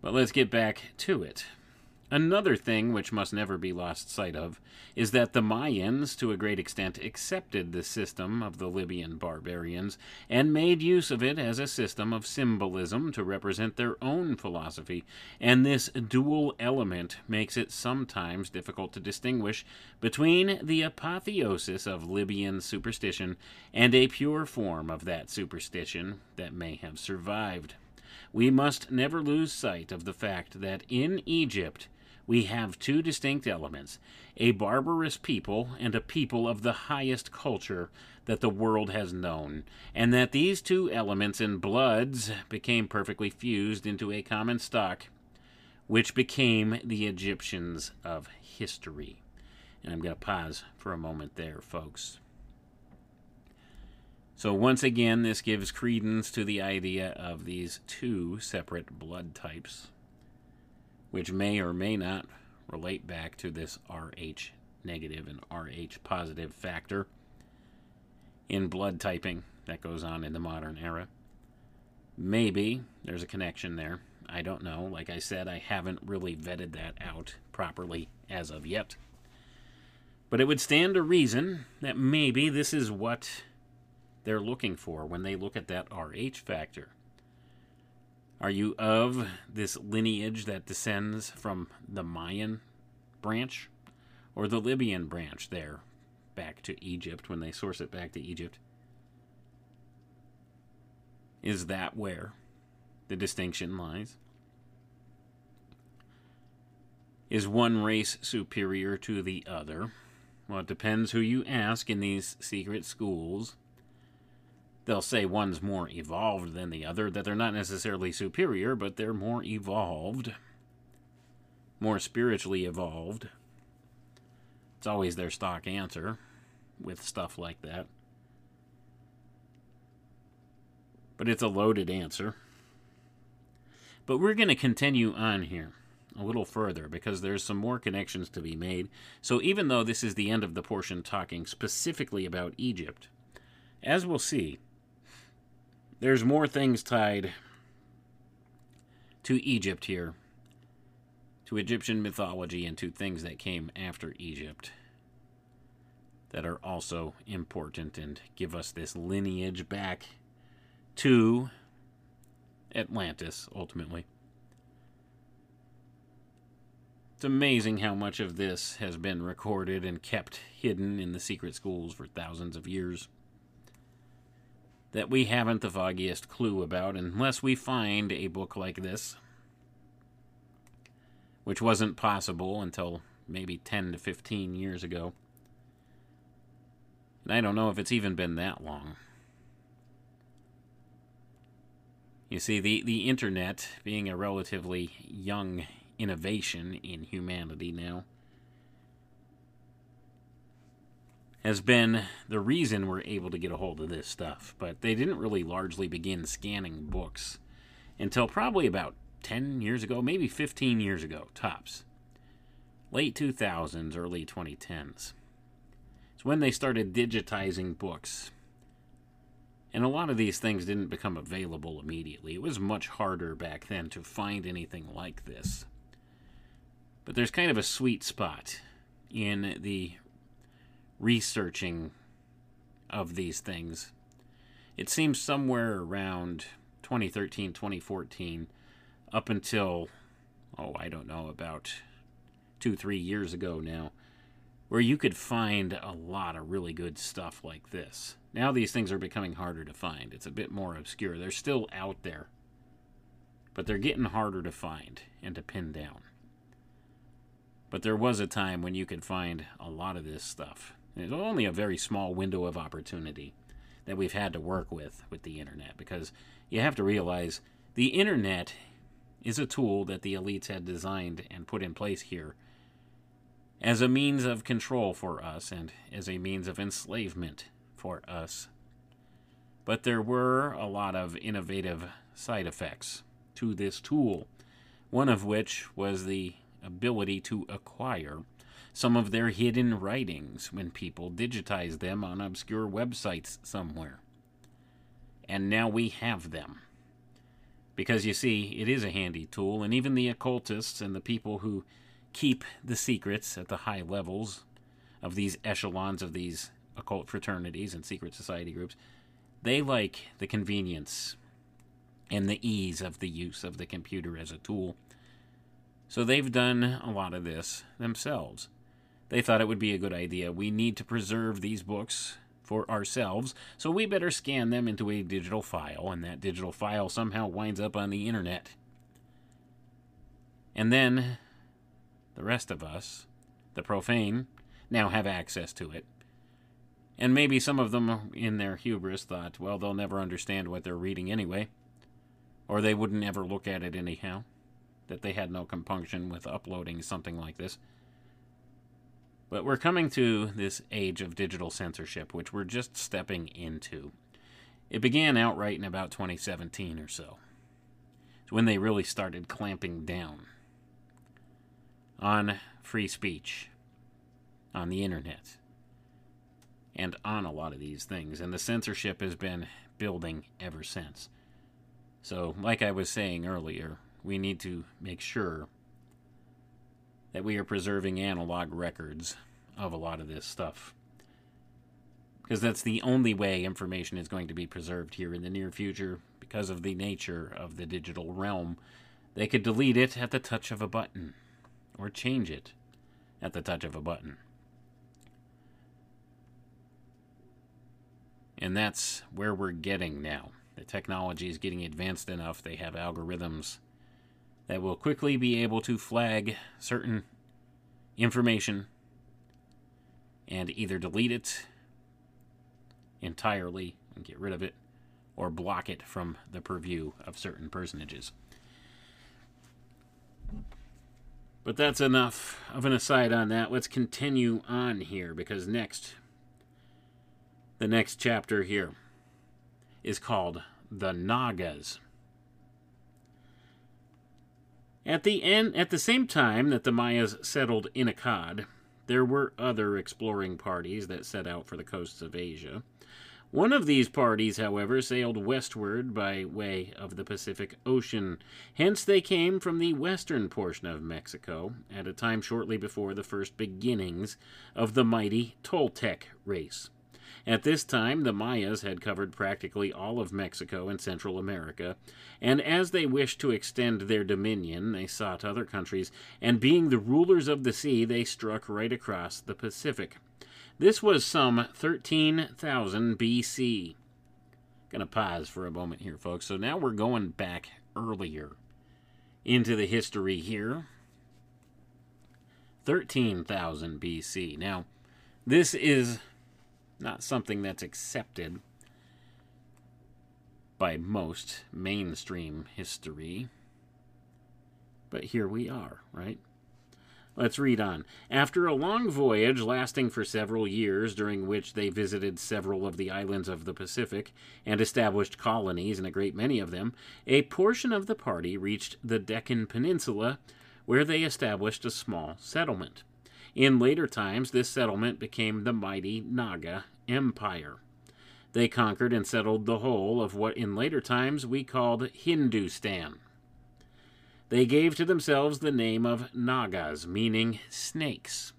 But let's get back to it. Another thing which must never be lost sight of is that the Mayans, to a great extent, accepted the system of the Libyan barbarians and made use of it as a system of symbolism to represent their own philosophy, and this dual element makes it sometimes difficult to distinguish between the apotheosis of Libyan superstition and a pure form of that superstition that may have survived. We must never lose sight of the fact that in Egypt, we have two distinct elements a barbarous people and a people of the highest culture that the world has known, and that these two elements and bloods became perfectly fused into a common stock, which became the Egyptians of history. And I'm going to pause for a moment there, folks. So, once again, this gives credence to the idea of these two separate blood types which may or may not relate back to this Rh negative and Rh positive factor in blood typing that goes on in the modern era. Maybe there's a connection there. I don't know. Like I said, I haven't really vetted that out properly as of yet. But it would stand to reason that maybe this is what they're looking for when they look at that Rh factor. Are you of this lineage that descends from the Mayan branch or the Libyan branch there back to Egypt, when they source it back to Egypt. Is that where the distinction lies? Is one race superior to the other? Well, it depends who you ask in these secret schools. They'll say one's more evolved than the other, that they're not necessarily superior, but they're more evolved, more spiritually evolved. It's always their stock answer with stuff like that. But it's a loaded answer. But we're going to continue on here a little further because there's some more connections to be made. So even though this is the end of the portion talking specifically about Egypt, as we'll see, there's more things tied to Egypt here, to Egyptian mythology, and to things that came after Egypt that are also important and give us this lineage back to Atlantis, ultimately. It's amazing how much of this has been recorded and kept hidden in the secret schools for thousands of years that we haven't the foggiest clue about unless we find a book like this, which wasn't possible until maybe 10 to 15 years ago. And I don't know if it's even been that long. You see, the, the internet, being a relatively young innovation in humanity now, has been the reason we're able to get a hold of this stuff. But they didn't really largely begin scanning books until probably about 10 years ago, maybe 15 years ago, tops. Late 2000s, early 2010s. It's when they started digitizing books. And a lot of these things didn't become available immediately. It was much harder back then to find anything like this. But there's kind of a sweet spot in the researching of these things. It seems somewhere around 2013, 2014, up until, oh, I don't know, about two, three years ago now, where you could find a lot of really good stuff like this. Now these things are becoming harder to find. It's a bit more obscure. They're still out there, but they're getting harder to find and to pin down. But there was a time when you could find a lot of this stuff. It's only a very small window of opportunity that we've had to work with with the internet because you have to realize the internet is a tool that the elites had designed and put in place here as a means of control for us and as a means of enslavement for us. But there were a lot of innovative side effects to this tool, one of which was the ability to acquire some of their hidden writings when people digitize them on obscure websites somewhere. And now we have them. Because you see, it is a handy tool, and even the occultists and the people who keep the secrets at the high levels of these echelons of these occult fraternities and secret society groups, they like the convenience and the ease of the use of the computer as a tool. So they've done a lot of this themselves. They thought it would be a good idea. We need to preserve these books for ourselves, so we better scan them into a digital file, and that digital file somehow winds up on the internet. And then the rest of us, the profane, now have access to it. And maybe some of them, in their hubris, thought, well, they'll never understand what they're reading anyway. Or they wouldn't ever look at it anyhow. That they had no compunction with uploading something like this. But we're coming to this age of digital censorship, which we're just stepping into. It began outright in about 2017 or so. It's when they really started clamping down on free speech on the internet and on a lot of these things. And the censorship has been building ever since. So, like I was saying earlier, we need to make sure that we are preserving analog records of a lot of this stuff. Because that's the only way information is going to be preserved here in the near future because of the nature of the digital realm. They could delete it at the touch of a button or change it at the touch of a button. And that's where we're getting now. The technology is getting advanced enough, they have algorithms that will quickly be able to flag certain information and either delete it entirely and get rid of it or block it from the purview of certain personages. But that's enough of an aside on that. Let's continue on here because next, the next chapter here is called The Nagas. At the end, at the same time that the Mayas settled in Akkad, there were other exploring parties that set out for the coasts of Asia. One of these parties, however, sailed westward by way of the Pacific Ocean. Hence, they came from the western portion of Mexico at a time shortly before the first beginnings of the mighty Toltec race. At this time, the Mayas had covered practically all of Mexico and Central America, and as they wished to extend their dominion, they sought other countries, and being the rulers of the sea, they struck right across the Pacific. This was some 13,000 BC. Gonna pause for a moment here, folks. So now we're going back earlier into the history here. 13,000 BC. Now, this is not something that's accepted by most mainstream history. But here we are, right? Let's read on. After a long voyage lasting for several years, during which they visited several of the islands of the Pacific and established colonies in a great many of them, a portion of the party reached the Deccan Peninsula, where they established a small settlement. In later times, this settlement became the mighty Naga Empire. They conquered and settled the whole of what in later times we called Hindustan. They gave to themselves the name of Nagas, meaning snakes,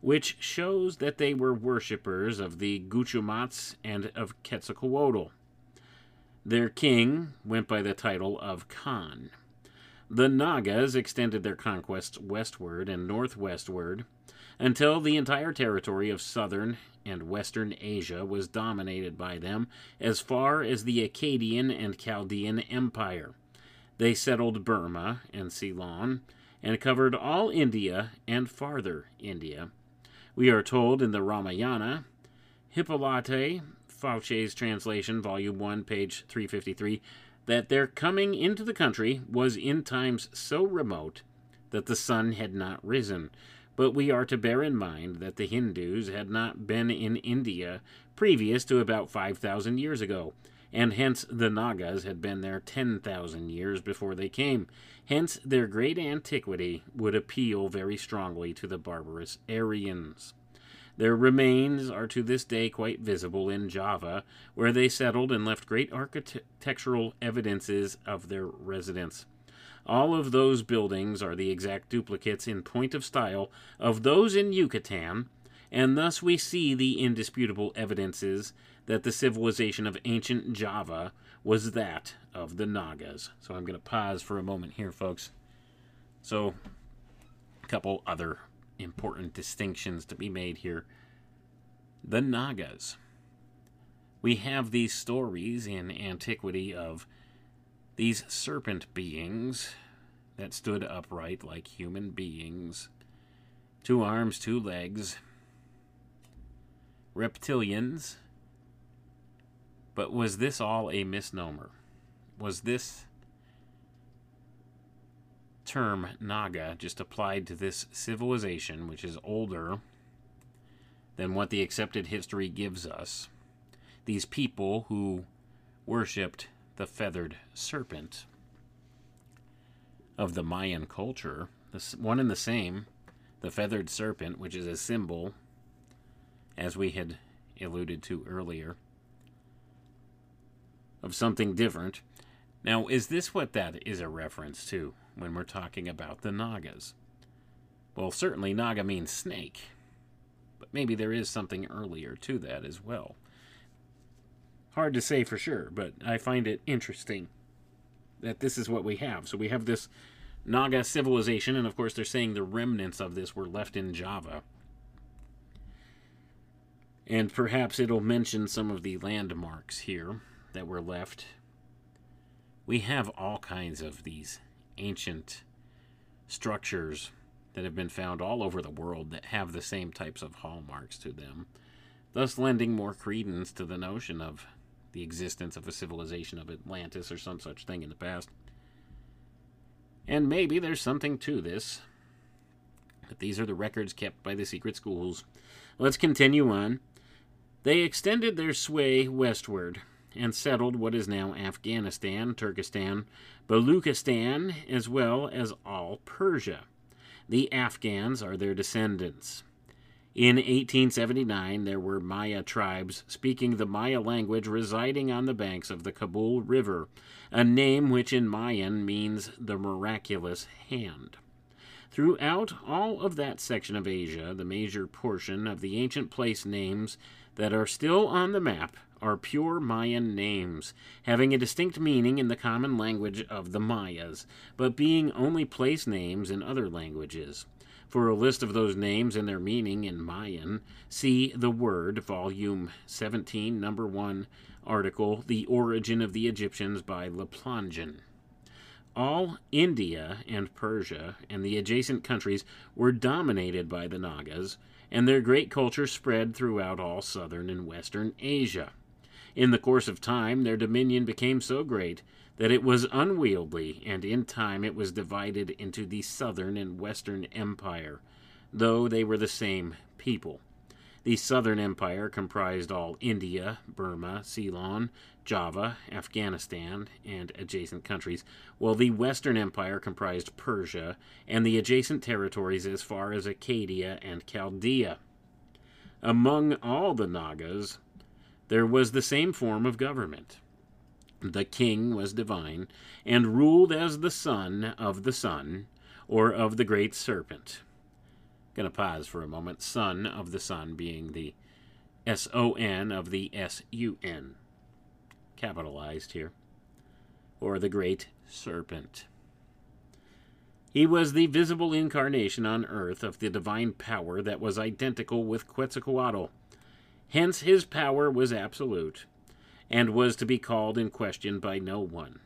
which shows that they were worshippers of the Gucumatz and of Quetzalcoatl. Their king went by the title of Khan. The Nagas extended their conquests westward and northwestward until the entire territory of southern and western Asia was dominated by them as far as the Akkadian and Chaldean Empire. They settled Burma and Ceylon and covered all India and farther India. We are told in the Ramayana, Hippolyte Fauche's translation, volume 1, page 353, that their coming into the country was in times so remote that the sun had not risen. But we are to bear in mind that the Hindus had not been in India previous to about 5,000 years ago, and hence the Nagas had been there 10,000 years before they came. Hence, their great antiquity would appeal very strongly to the barbarous Aryans. Their remains are to this day quite visible in Java, where they settled and left great architectural evidences of their residence. All of those buildings are the exact duplicates in point of style of those in Yucatan, and thus we see the indisputable evidences that the civilization of ancient Java was that of the Nagas. So I'm going to pause for a moment here, folks. So, a couple other important distinctions to be made here. The Nagas. We have these stories in antiquity of these serpent beings that stood upright like human beings, two arms, two legs, reptilians. But was this all a misnomer? Was this term Naga just applied to this civilization, which is older than what the accepted history gives us? These people who worshipped the feathered serpent of the Mayan culture, the one and the same, the feathered serpent, which is a symbol, as we had alluded to earlier, of something different. Now, is this what that is a reference to when we're talking about the Nagas? Well, certainly Naga means snake, but maybe there is something earlier to that as well. Hard to say for sure, but I find it interesting that this is what we have. So we have this Naga civilization, and of course, they're saying the remnants of this were left in Java. And perhaps it'll mention some of the landmarks here that were left. We have all kinds of these ancient structures that have been found all over the world that have the same types of hallmarks to them, thus lending more credence to the notion of the existence of a civilization of Atlantis or some such thing in the past. And maybe there's something to this. But these are the records kept by the secret schools. Let's continue on. They extended their sway westward and settled what is now Afghanistan, Turkestan, Baluchistan, as well as all Persia. The Afghans are their descendants. In 1879, there were Maya tribes speaking the Maya language residing on the banks of the Kabul River, a name which in Mayan means the miraculous hand. Throughout all of that section of Asia, the major portion of the ancient place names that are still on the map are pure Mayan names, having a distinct meaning in the common language of the Mayas, but being only place names in other languages. For a list of those names and their meaning in Mayan, see The Word, Volume 17, Number 1, article The Origin of the Egyptians by Le Plongeon. All India and Persia and the adjacent countries were dominated by the Nagas, and their great culture spread throughout all southern and western Asia. In the course of time, their dominion became so great that it was unwieldy, and in time it was divided into the southern and western empire, though they were the same people. The southern empire comprised all India, Burma, Ceylon, Java, Afghanistan, and adjacent countries, while the western empire comprised Persia and the adjacent territories as far as Acadia and Chaldea. Among all the Nagas, there was the same form of government. The king was divine, and ruled as the son of the sun, or of the great serpent. I'm Gonna pause for a moment. Son of the sun being the S O N of the S U N. Capitalized here. Or the great serpent. He was the visible incarnation on earth of the divine power that was identical with Quetzalcoatl. Hence, his power was absolute and was to be called in question by no one.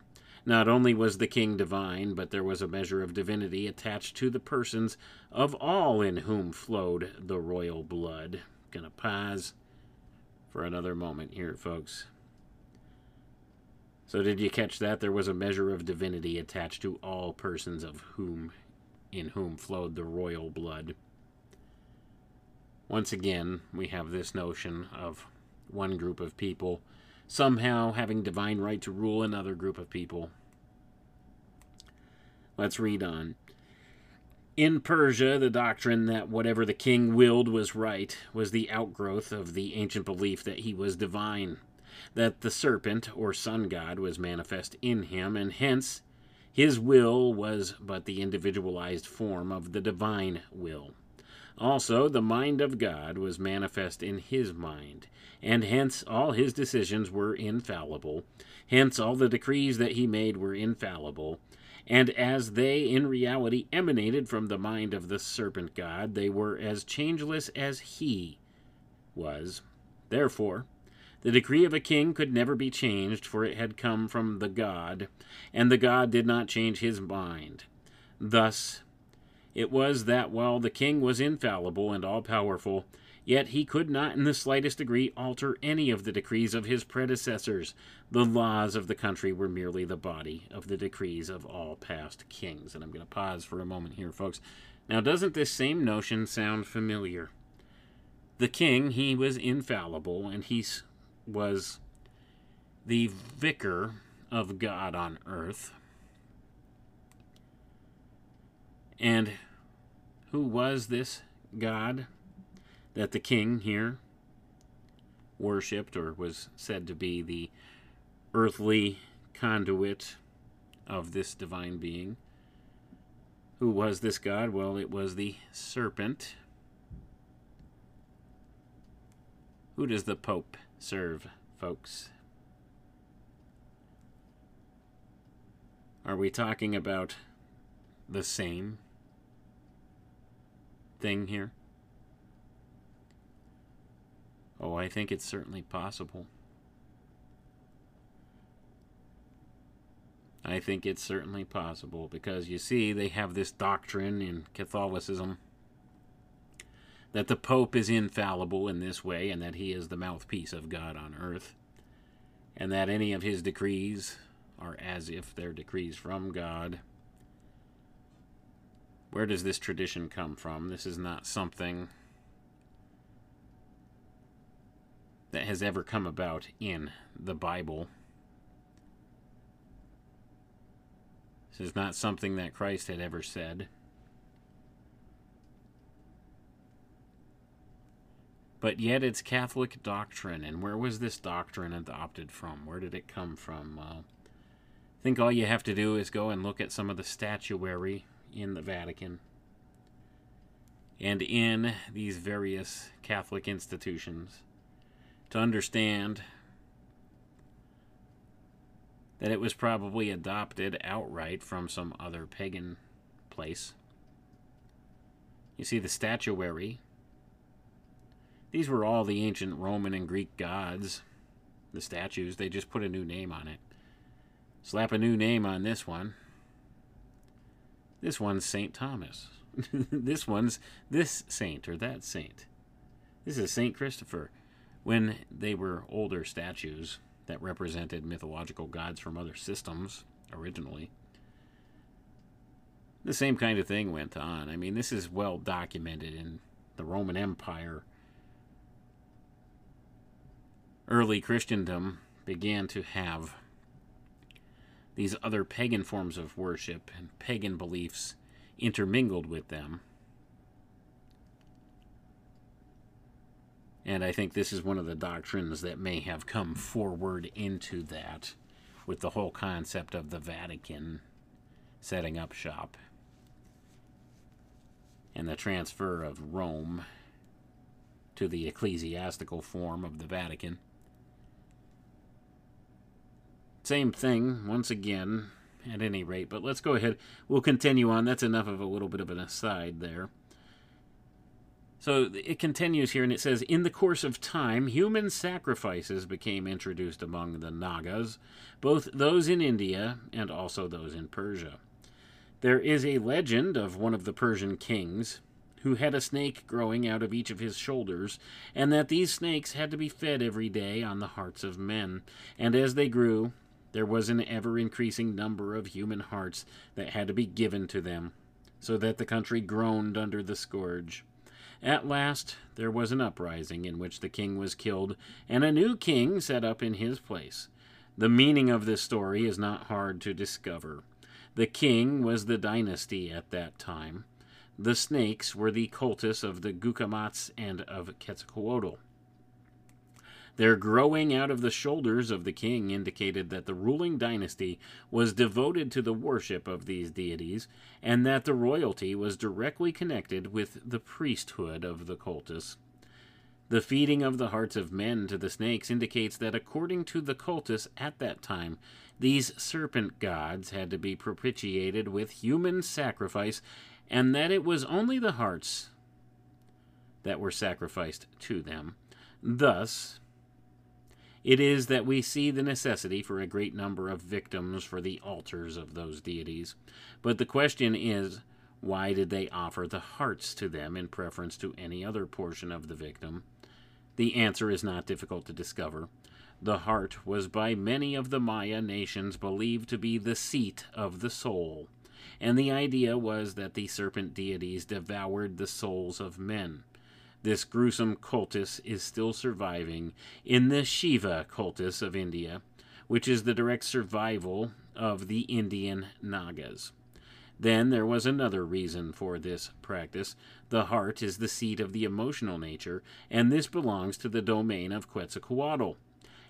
Not only was the king divine, but there was a measure of divinity attached to the persons of all in whom flowed the royal blood. Gonna pause for another moment here, folks. So, did you catch that? There was a measure of divinity attached to all persons of whom, in whom flowed the royal blood. Once again, we have this notion of one group of people somehow having divine right to rule another group of people. Let's read on. In Persia, the doctrine that whatever the king willed was right was the outgrowth of the ancient belief that he was divine, that the serpent or sun god was manifest in him, and hence his will was but the individualized form of the divine will. Also, the mind of God was manifest in his mind, and hence all his decisions were infallible. Hence all the decrees that he made were infallible. And as they in reality emanated from the mind of the serpent God, they were as changeless as he was. Therefore, the decree of a king could never be changed, for it had come from the God, and the God did not change his mind. Thus, it was that while the king was infallible and all powerful, yet he could not in the slightest degree alter any of the decrees of his predecessors. The laws of the country were merely the body of the decrees of all past kings. And I'm going to pause for a moment here, folks. Now, doesn't this same notion sound familiar? The king, he was infallible, and he was the vicar of God on earth. And who was this God that the king here worshipped or was said to be the earthly conduit of this divine being? Who was this God? Well, it was the serpent. Who does the Pope serve, folks? Are we talking about the same thing here? Oh, I think it's certainly possible. I think it's certainly possible because you see, they have this doctrine in Catholicism that the Pope is infallible in this way and that he is the mouthpiece of God on earth, and that any of his decrees are as if they're decrees from God. Where does this tradition come from? This is not something that has ever come about in the Bible. This is not something that Christ had ever said. But yet it's Catholic doctrine. And where was this doctrine adopted from? Where did it come from? Well, I think all you have to do is go and look at some of the statuary in the Vatican and in these various Catholic institutions to understand that it was probably adopted outright from some other pagan place. You see, the statuary, these were all the ancient Roman and Greek gods. The statues, they just put a new name on it. Slap a new name on this one. This one's St. Thomas. [LAUGHS] this one's this saint or that saint. This is St. Christopher. When they were older statues, that represented mythological gods from other systems originally. The same kind of thing went on. I mean, this is well documented in the Roman Empire. Early Christendom began to have these other pagan forms of worship and pagan beliefs intermingled with them. And I think this is one of the doctrines that may have come forward into that with the whole concept of the Vatican setting up shop and the transfer of Rome to the ecclesiastical form of the Vatican. Same thing, once again, at any rate, but let's go ahead. We'll continue on. That's enough of a little bit of an aside there. So it continues here and it says In the course of time, human sacrifices became introduced among the Nagas, both those in India and also those in Persia. There is a legend of one of the Persian kings who had a snake growing out of each of his shoulders, and that these snakes had to be fed every day on the hearts of men. And as they grew, there was an ever increasing number of human hearts that had to be given to them, so that the country groaned under the scourge. At last there was an uprising in which the king was killed, and a new king set up in his place. The meaning of this story is not hard to discover. The king was the dynasty at that time. The snakes were the cultus of the Gucumatz and of Quetzalcoatl. Their growing out of the shoulders of the king indicated that the ruling dynasty was devoted to the worship of these deities, and that the royalty was directly connected with the priesthood of the cultus. The feeding of the hearts of men to the snakes indicates that, according to the cultus at that time, these serpent gods had to be propitiated with human sacrifice, and that it was only the hearts that were sacrificed to them. Thus, it is that we see the necessity for a great number of victims for the altars of those deities. But the question is, why did they offer the hearts to them in preference to any other portion of the victim? The answer is not difficult to discover. The heart was by many of the Maya nations believed to be the seat of the soul, and the idea was that the serpent deities devoured the souls of men. This gruesome cultus is still surviving in the Shiva cultus of India, which is the direct survival of the Indian Nagas. Then there was another reason for this practice. The heart is the seat of the emotional nature, and this belongs to the domain of Quetzalcoatl.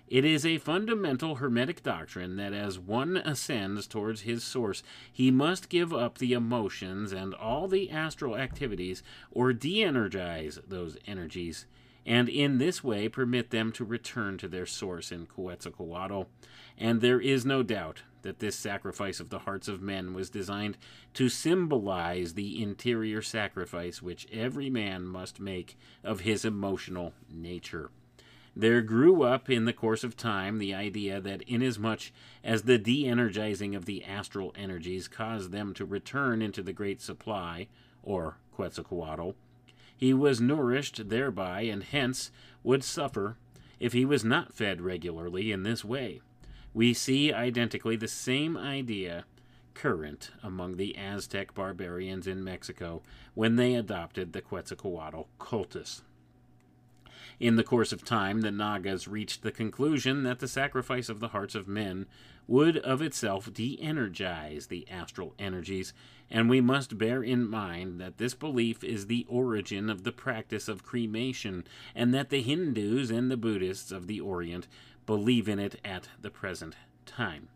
It is a fundamental Hermetic doctrine that as one ascends towards his source, he must give up the emotions and all the astral activities or de energize those energies, and in this way permit them to return to their source in Quetzalcoatl. And there is no doubt that this sacrifice of the hearts of men was designed to symbolize the interior sacrifice which every man must make of his emotional nature. There grew up in the course of time the idea that inasmuch as the de energizing of the astral energies caused them to return into the great supply, or Quetzalcoatl, he was nourished thereby and hence would suffer if he was not fed regularly in this way. We see identically the same idea current among the Aztec barbarians in Mexico when they adopted the Quetzalcoatl cultus. In the course of time, the Nagas reached the conclusion that the sacrifice of the hearts of men would of itself de energize the astral energies, and we must bear in mind that this belief is the origin of the practice of cremation, and that the Hindus and the Buddhists of the Orient believe in it at the present time.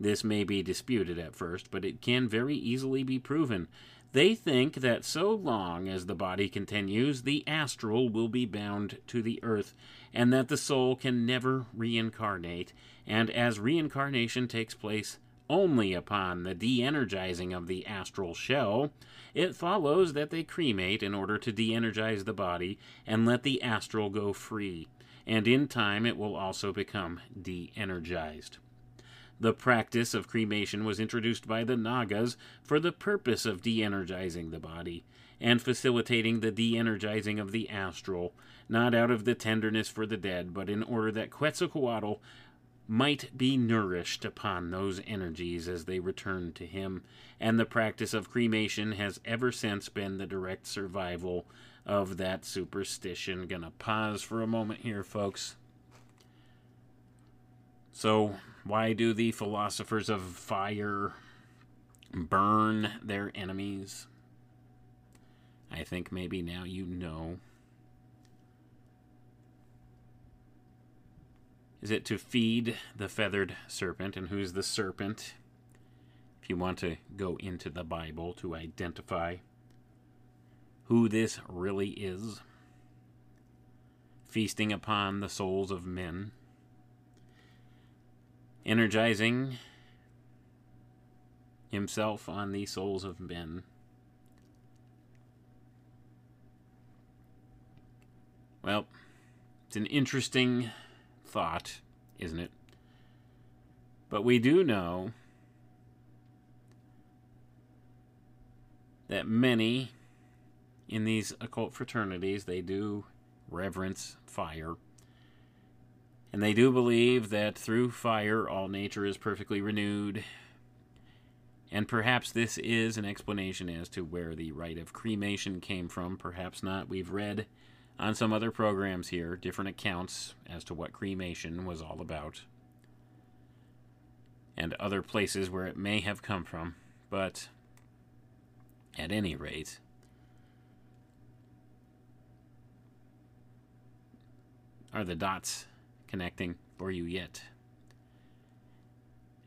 This may be disputed at first, but it can very easily be proven. They think that so long as the body continues, the astral will be bound to the earth, and that the soul can never reincarnate, and as reincarnation takes place only upon the de energizing of the astral shell, it follows that they cremate in order to de energize the body and let the astral go free, and in time it will also become de energized. The practice of cremation was introduced by the Nagas for the purpose of de energizing the body and facilitating the de energizing of the astral, not out of the tenderness for the dead, but in order that Quetzalcoatl might be nourished upon those energies as they returned to him, and the practice of cremation has ever since been the direct survival of that superstition. Gonna pause for a moment here, folks. So, why do the philosophers of fire burn their enemies? I think maybe now you know. Is it to feed the feathered serpent? And who's the serpent? If you want to go into the Bible to identify who this really is, feasting upon the souls of men, energizing himself on the souls of men. Well, it's an interesting thought, isn't it? But we do know that many in these occult fraternities they do reverence fire. And they do believe that through fire all nature is perfectly renewed. And perhaps this is an explanation as to where the rite of cremation came from. Perhaps not. We've read on some other programs here different accounts as to what cremation was all about. And other places where it may have come from. But at any rate, are the dots connecting for you yet?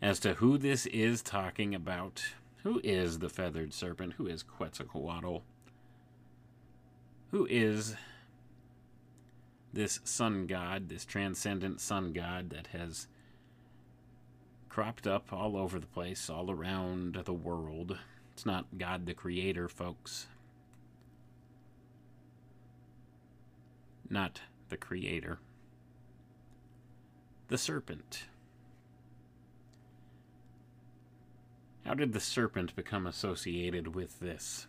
As to who this is talking about, who is the feathered serpent? Who is Quetzalcoatl? Who is this sun god, this transcendent sun god that has cropped up all over the place, all around the world? It's not God the Creator, folks. Not the Creator. The serpent. How did the serpent become associated with this?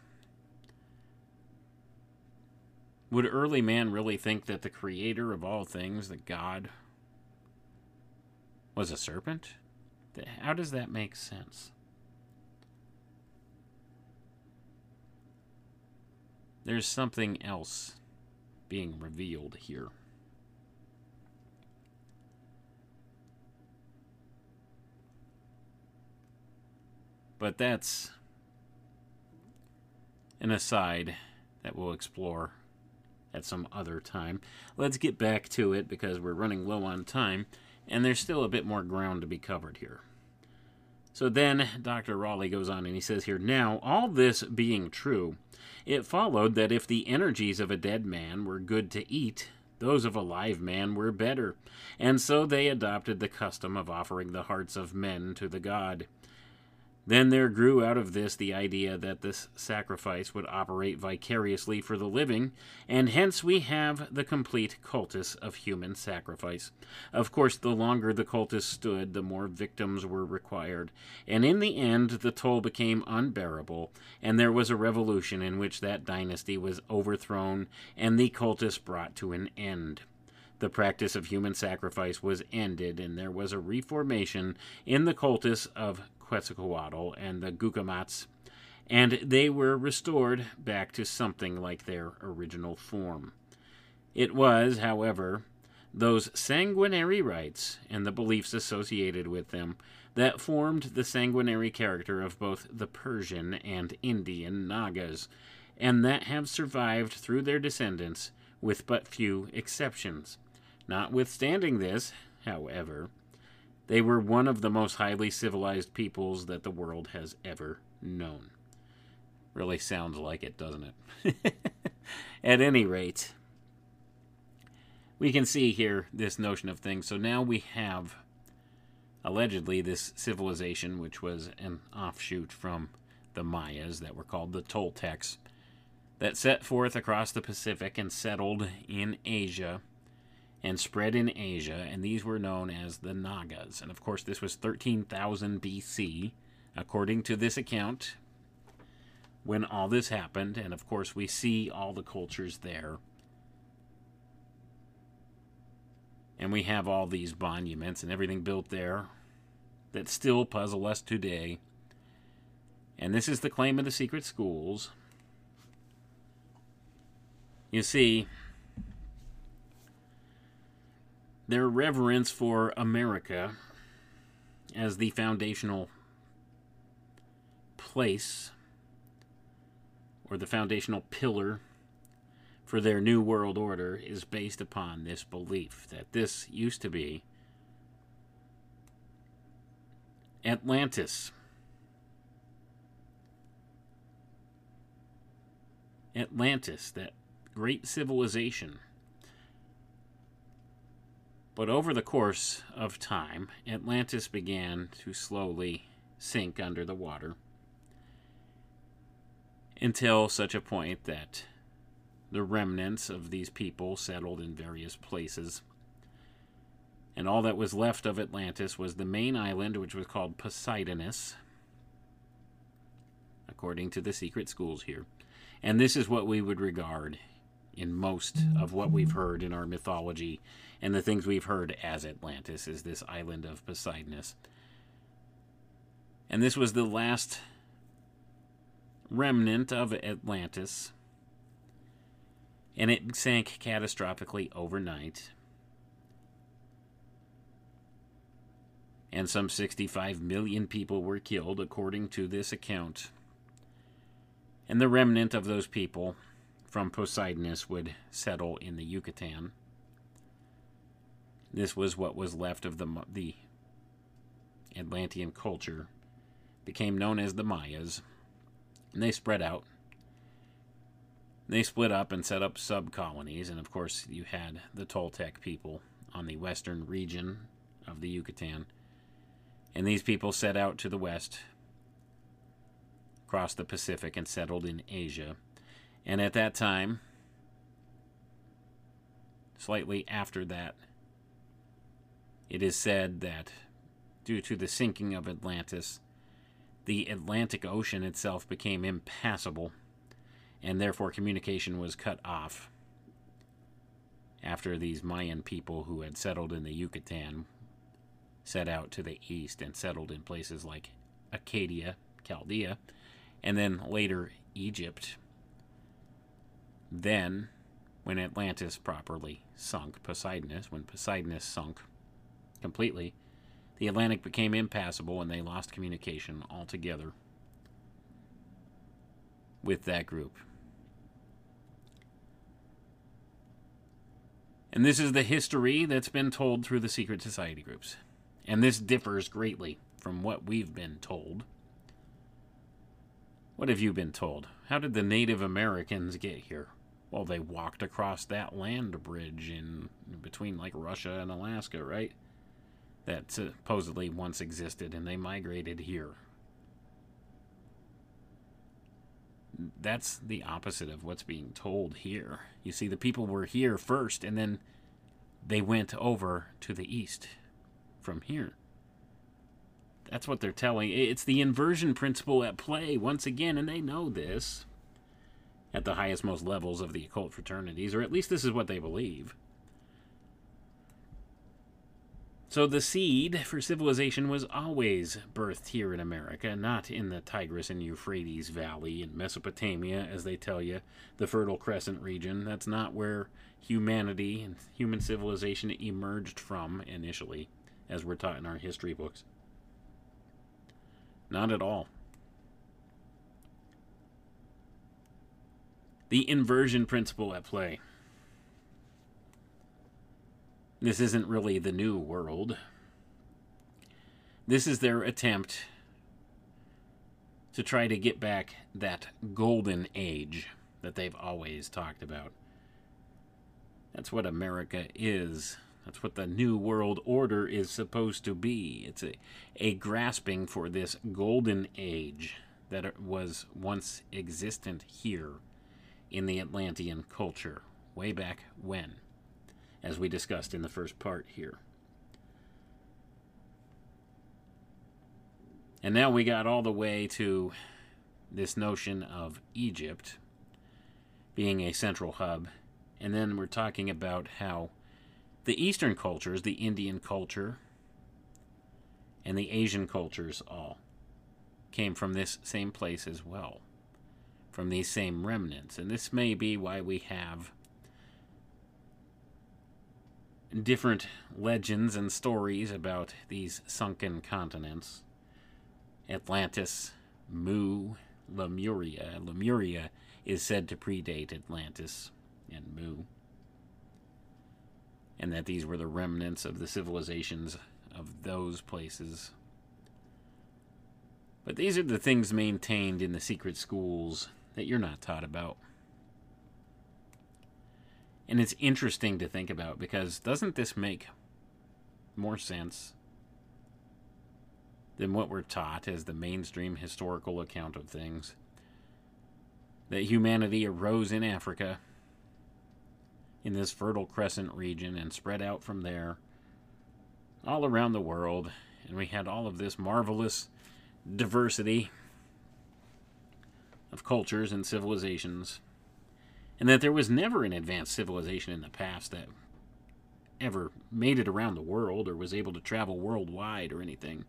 Would early man really think that the creator of all things, that God, was a serpent? How does that make sense? There's something else being revealed here. But that's an aside that we'll explore at some other time. Let's get back to it because we're running low on time and there's still a bit more ground to be covered here. So then Dr. Raleigh goes on and he says here Now, all this being true, it followed that if the energies of a dead man were good to eat, those of a live man were better, and so they adopted the custom of offering the hearts of men to the god. Then there grew out of this the idea that this sacrifice would operate vicariously for the living, and hence we have the complete cultus of human sacrifice. Of course, the longer the cultus stood, the more victims were required, and in the end the toll became unbearable, and there was a revolution in which that dynasty was overthrown and the cultus brought to an end the practice of human sacrifice was ended, and there was a reformation in the cultus of Quetzalcoatl and the Gucumatz, and they were restored back to something like their original form. It was, however, those sanguinary rites and the beliefs associated with them that formed the sanguinary character of both the Persian and Indian Nagas, and that have survived through their descendants with but few exceptions. Notwithstanding this, however, they were one of the most highly civilized peoples that the world has ever known. Really sounds like it, doesn't it? [LAUGHS] At any rate, we can see here this notion of things. So now we have allegedly this civilization, which was an offshoot from the Mayas that were called the Toltecs, that set forth across the Pacific and settled in Asia and spread in Asia, and these were known as the Nagas. And of course, this was 13,000 BC, according to this account, when all this happened. And of course, we see all the cultures there. And we have all these monuments and everything built there that still puzzle us today. And this is the claim of the secret schools. You see, their reverence for America as the foundational place or the foundational pillar for their new world order is based upon this belief that this used to be Atlantis. Atlantis, that great civilization but over the course of time, Atlantis began to slowly sink under the water until such a point that the remnants of these people settled in various places. And all that was left of Atlantis was the main island, which was called Poseidonis, according to the secret schools here. And this is what we would regard in most of what we've heard in our mythology and the things we've heard as Atlantis is this island of Poseidonis. And this was the last remnant of Atlantis. And it sank catastrophically overnight. And some 65 million people were killed, according to this account. And the remnant of those people from Poseidonis would settle in the Yucatan. This was what was left of the the Atlantean culture, became known as the Mayas, and they spread out. They split up and set up sub colonies, and of course, you had the Toltec people on the western region of the Yucatan. And these people set out to the west, crossed the Pacific, and settled in Asia. And at that time, slightly after that, it is said that due to the sinking of Atlantis, the Atlantic Ocean itself became impassable, and therefore communication was cut off after these Mayan people who had settled in the Yucatan set out to the east and settled in places like Acadia, Chaldea, and then later Egypt. Then, when Atlantis properly sunk, Poseidonis, when Poseidonis sunk completely, the Atlantic became impassable and they lost communication altogether with that group. And this is the history that's been told through the secret society groups. And this differs greatly from what we've been told. What have you been told? How did the Native Americans get here? Well, they walked across that land bridge in between like Russia and Alaska, right? That supposedly once existed and they migrated here. that's the opposite of what's being told here. You see, the people were here first, and then they went over to the east from here. That's what they're telling. It's the inversion principle at play once again, and they know this at the highest, most levels of the occult fraternities, or at least this is what they believe. So the seed for civilization was always birthed here in America, not in the Tigris and Euphrates Valley in Mesopotamia, as they tell you, the Fertile Crescent region. That's not where humanity and human civilization emerged from initially, as we're taught in our history books. Not at all. The inversion principle at play. This isn't really the new world. This is their attempt to try to get back that golden age that they've always talked about. That's what America is. That's what the New World Order is supposed to be. It's a, a grasping for this golden age that was once existent here in the Atlantean culture, way back when, as we discussed in the first part here. And now we got all the way to this notion of Egypt being a central hub. And then we're talking about how the Eastern cultures, the Indian culture, and the Asian cultures all came from this same place as well, from these same remnants. And this may be why we have different legends and stories about these sunken continents Atlantis, Mu, Lemuria. Lemuria is said to predate Atlantis and Mu and that these were the remnants of the civilizations of those places. But these are the things maintained in the secret schools that you're not taught about. And it's interesting to think about because doesn't this make more sense than what we're taught as the mainstream historical account of things? That humanity arose in Africa in this Fertile Crescent region and spread out from there all around the world. And we had all of this marvelous diversity of cultures and civilizations. And that there was never an advanced civilization in the past that ever made it around the world or was able to travel worldwide or anything.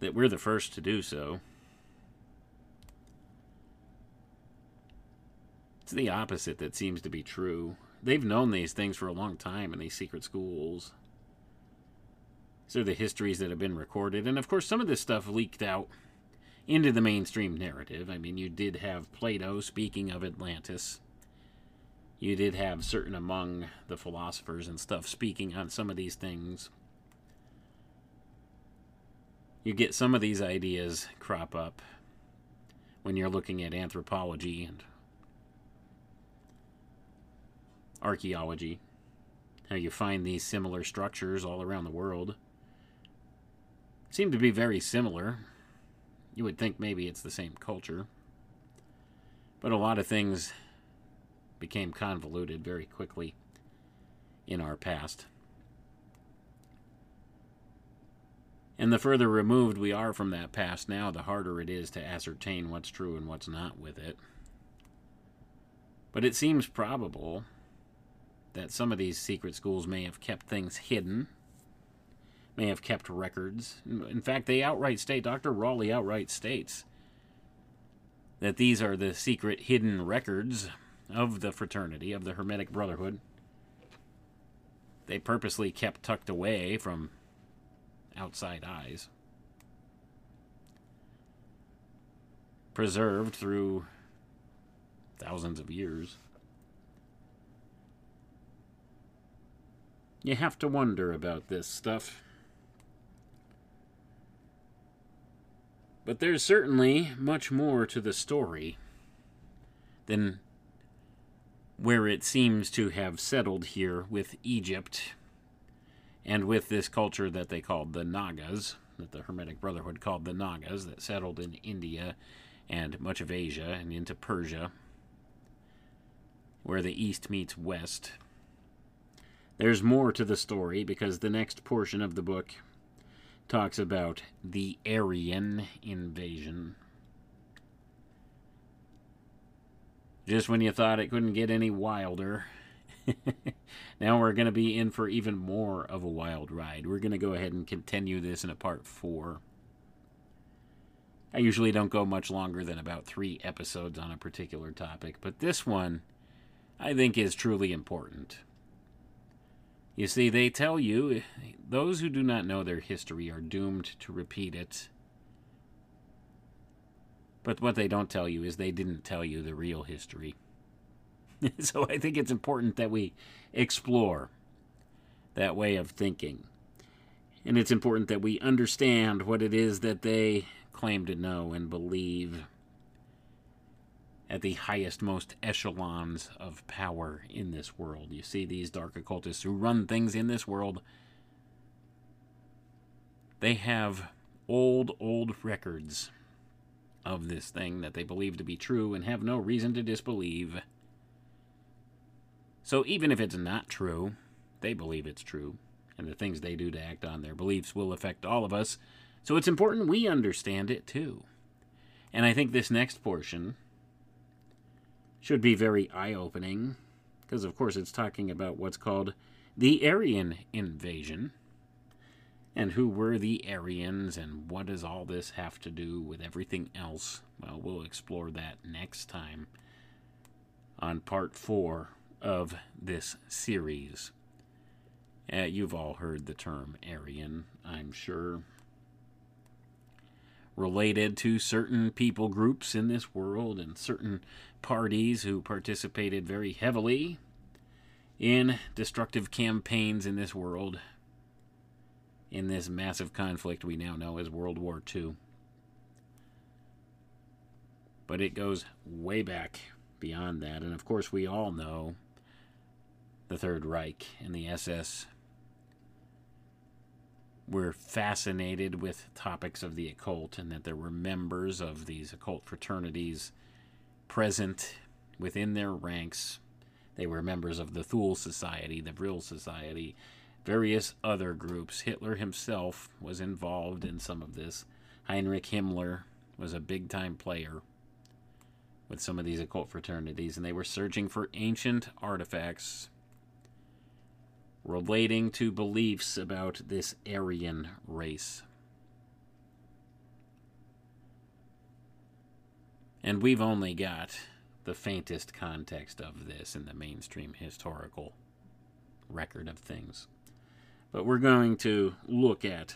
That we're the first to do so. It's the opposite that seems to be true. They've known these things for a long time in these secret schools. These are the histories that have been recorded. And of course, some of this stuff leaked out into the mainstream narrative. I mean, you did have Plato speaking of Atlantis. You did have certain among the philosophers and stuff speaking on some of these things. You get some of these ideas crop up when you're looking at anthropology and archaeology, how you find these similar structures all around the world. Seem to be very similar. You would think maybe it's the same culture. But a lot of things became convoluted very quickly in our past. And the further removed we are from that past now, the harder it is to ascertain what's true and what's not with it. But it seems probable that some of these secret schools may have kept things hidden, may have kept records. In fact, they outright state, Dr. Raleigh outright states, that these are the secret hidden records of the fraternity, of the Hermetic Brotherhood. They purposely kept tucked away from outside eyes. Preserved through thousands of years. You have to wonder about this stuff. But there's certainly much more to the story than where it seems to have settled here with Egypt and with this culture that they called the Nagas, that the Hermetic Brotherhood called the Nagas, that settled in India and much of Asia and into Persia, where the East meets West. There's more to the story because the next portion of the book talks about the Aryan invasion. Just when you thought it couldn't get any wilder, [LAUGHS] now we're going to be in for even more of a wild ride. We're going to go ahead and continue this in a part four. I usually don't go much longer than about three episodes on a particular topic, but this one I think is truly important. You see, they tell you those who do not know their history are doomed to repeat it. But what they don't tell you is they didn't tell you the real history. [LAUGHS] so I think it's important that we explore that way of thinking. And it's important that we understand what it is that they claim to know and believe at the highest, most echelons of power in this world. You see, these dark occultists who run things in this world, they have old, old records of this thing that they believe to be true and have no reason to disbelieve. So even if it's not true, they believe it's true, and the things they do to act on their beliefs will affect all of us. So it's important we understand it too. And I think this next portion should be very eye opening, because of course it's talking about what's called the Aryan invasion. And who were the Aryans, and what does all this have to do with everything else? Well, we'll explore that next time on part four of this series. Uh, you've all heard the term Aryan, I'm sure. Related to certain people groups in this world and certain parties who participated very heavily in destructive campaigns in this world in this massive conflict we now know as World War II. But it goes way back beyond that, and of course, we all know the Third Reich and the SS were fascinated with topics of the occult, and that there were members of these occult fraternities present within their ranks. They were members of the Thule Society, the Vril Society, various other groups. Hitler himself was involved in some of this. Heinrich Himmler was a big time player with some of these occult fraternities, and they were searching for ancient artifacts relating to beliefs about this Aryan race. And we've only got the faintest context of this in the mainstream historical record of things. But we're going to look at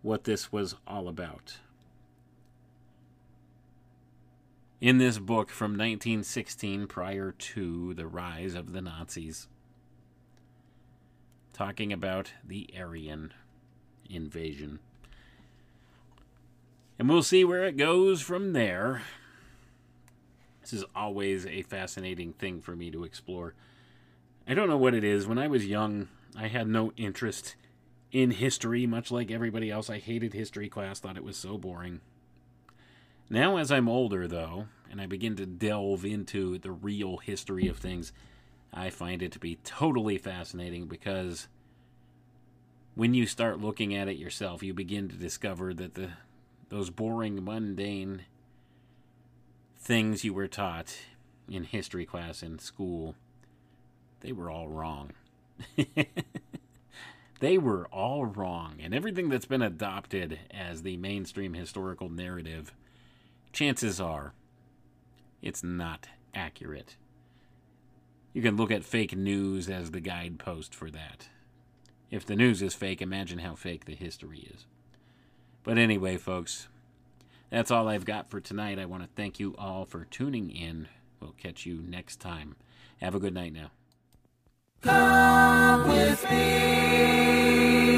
what this was all about. In this book from 1916, prior to the rise of the Nazis, talking about the Aryan invasion. And we'll see where it goes from there. This is always a fascinating thing for me to explore. I don't know what it is. When I was young, I had no interest in history, much like everybody else. I hated history class, thought it was so boring. Now, as I'm older, though, and I begin to delve into the real history of things, I find it to be totally fascinating because when you start looking at it yourself, you begin to discover that the those boring, mundane things you were taught in history class in school, they were all wrong. [LAUGHS] they were all wrong. And everything that's been adopted as the mainstream historical narrative, chances are it's not accurate. You can look at fake news as the guidepost for that. If the news is fake, imagine how fake the history is. But anyway, folks, that's all I've got for tonight. I want to thank you all for tuning in. We'll catch you next time. Have a good night now. Come with me.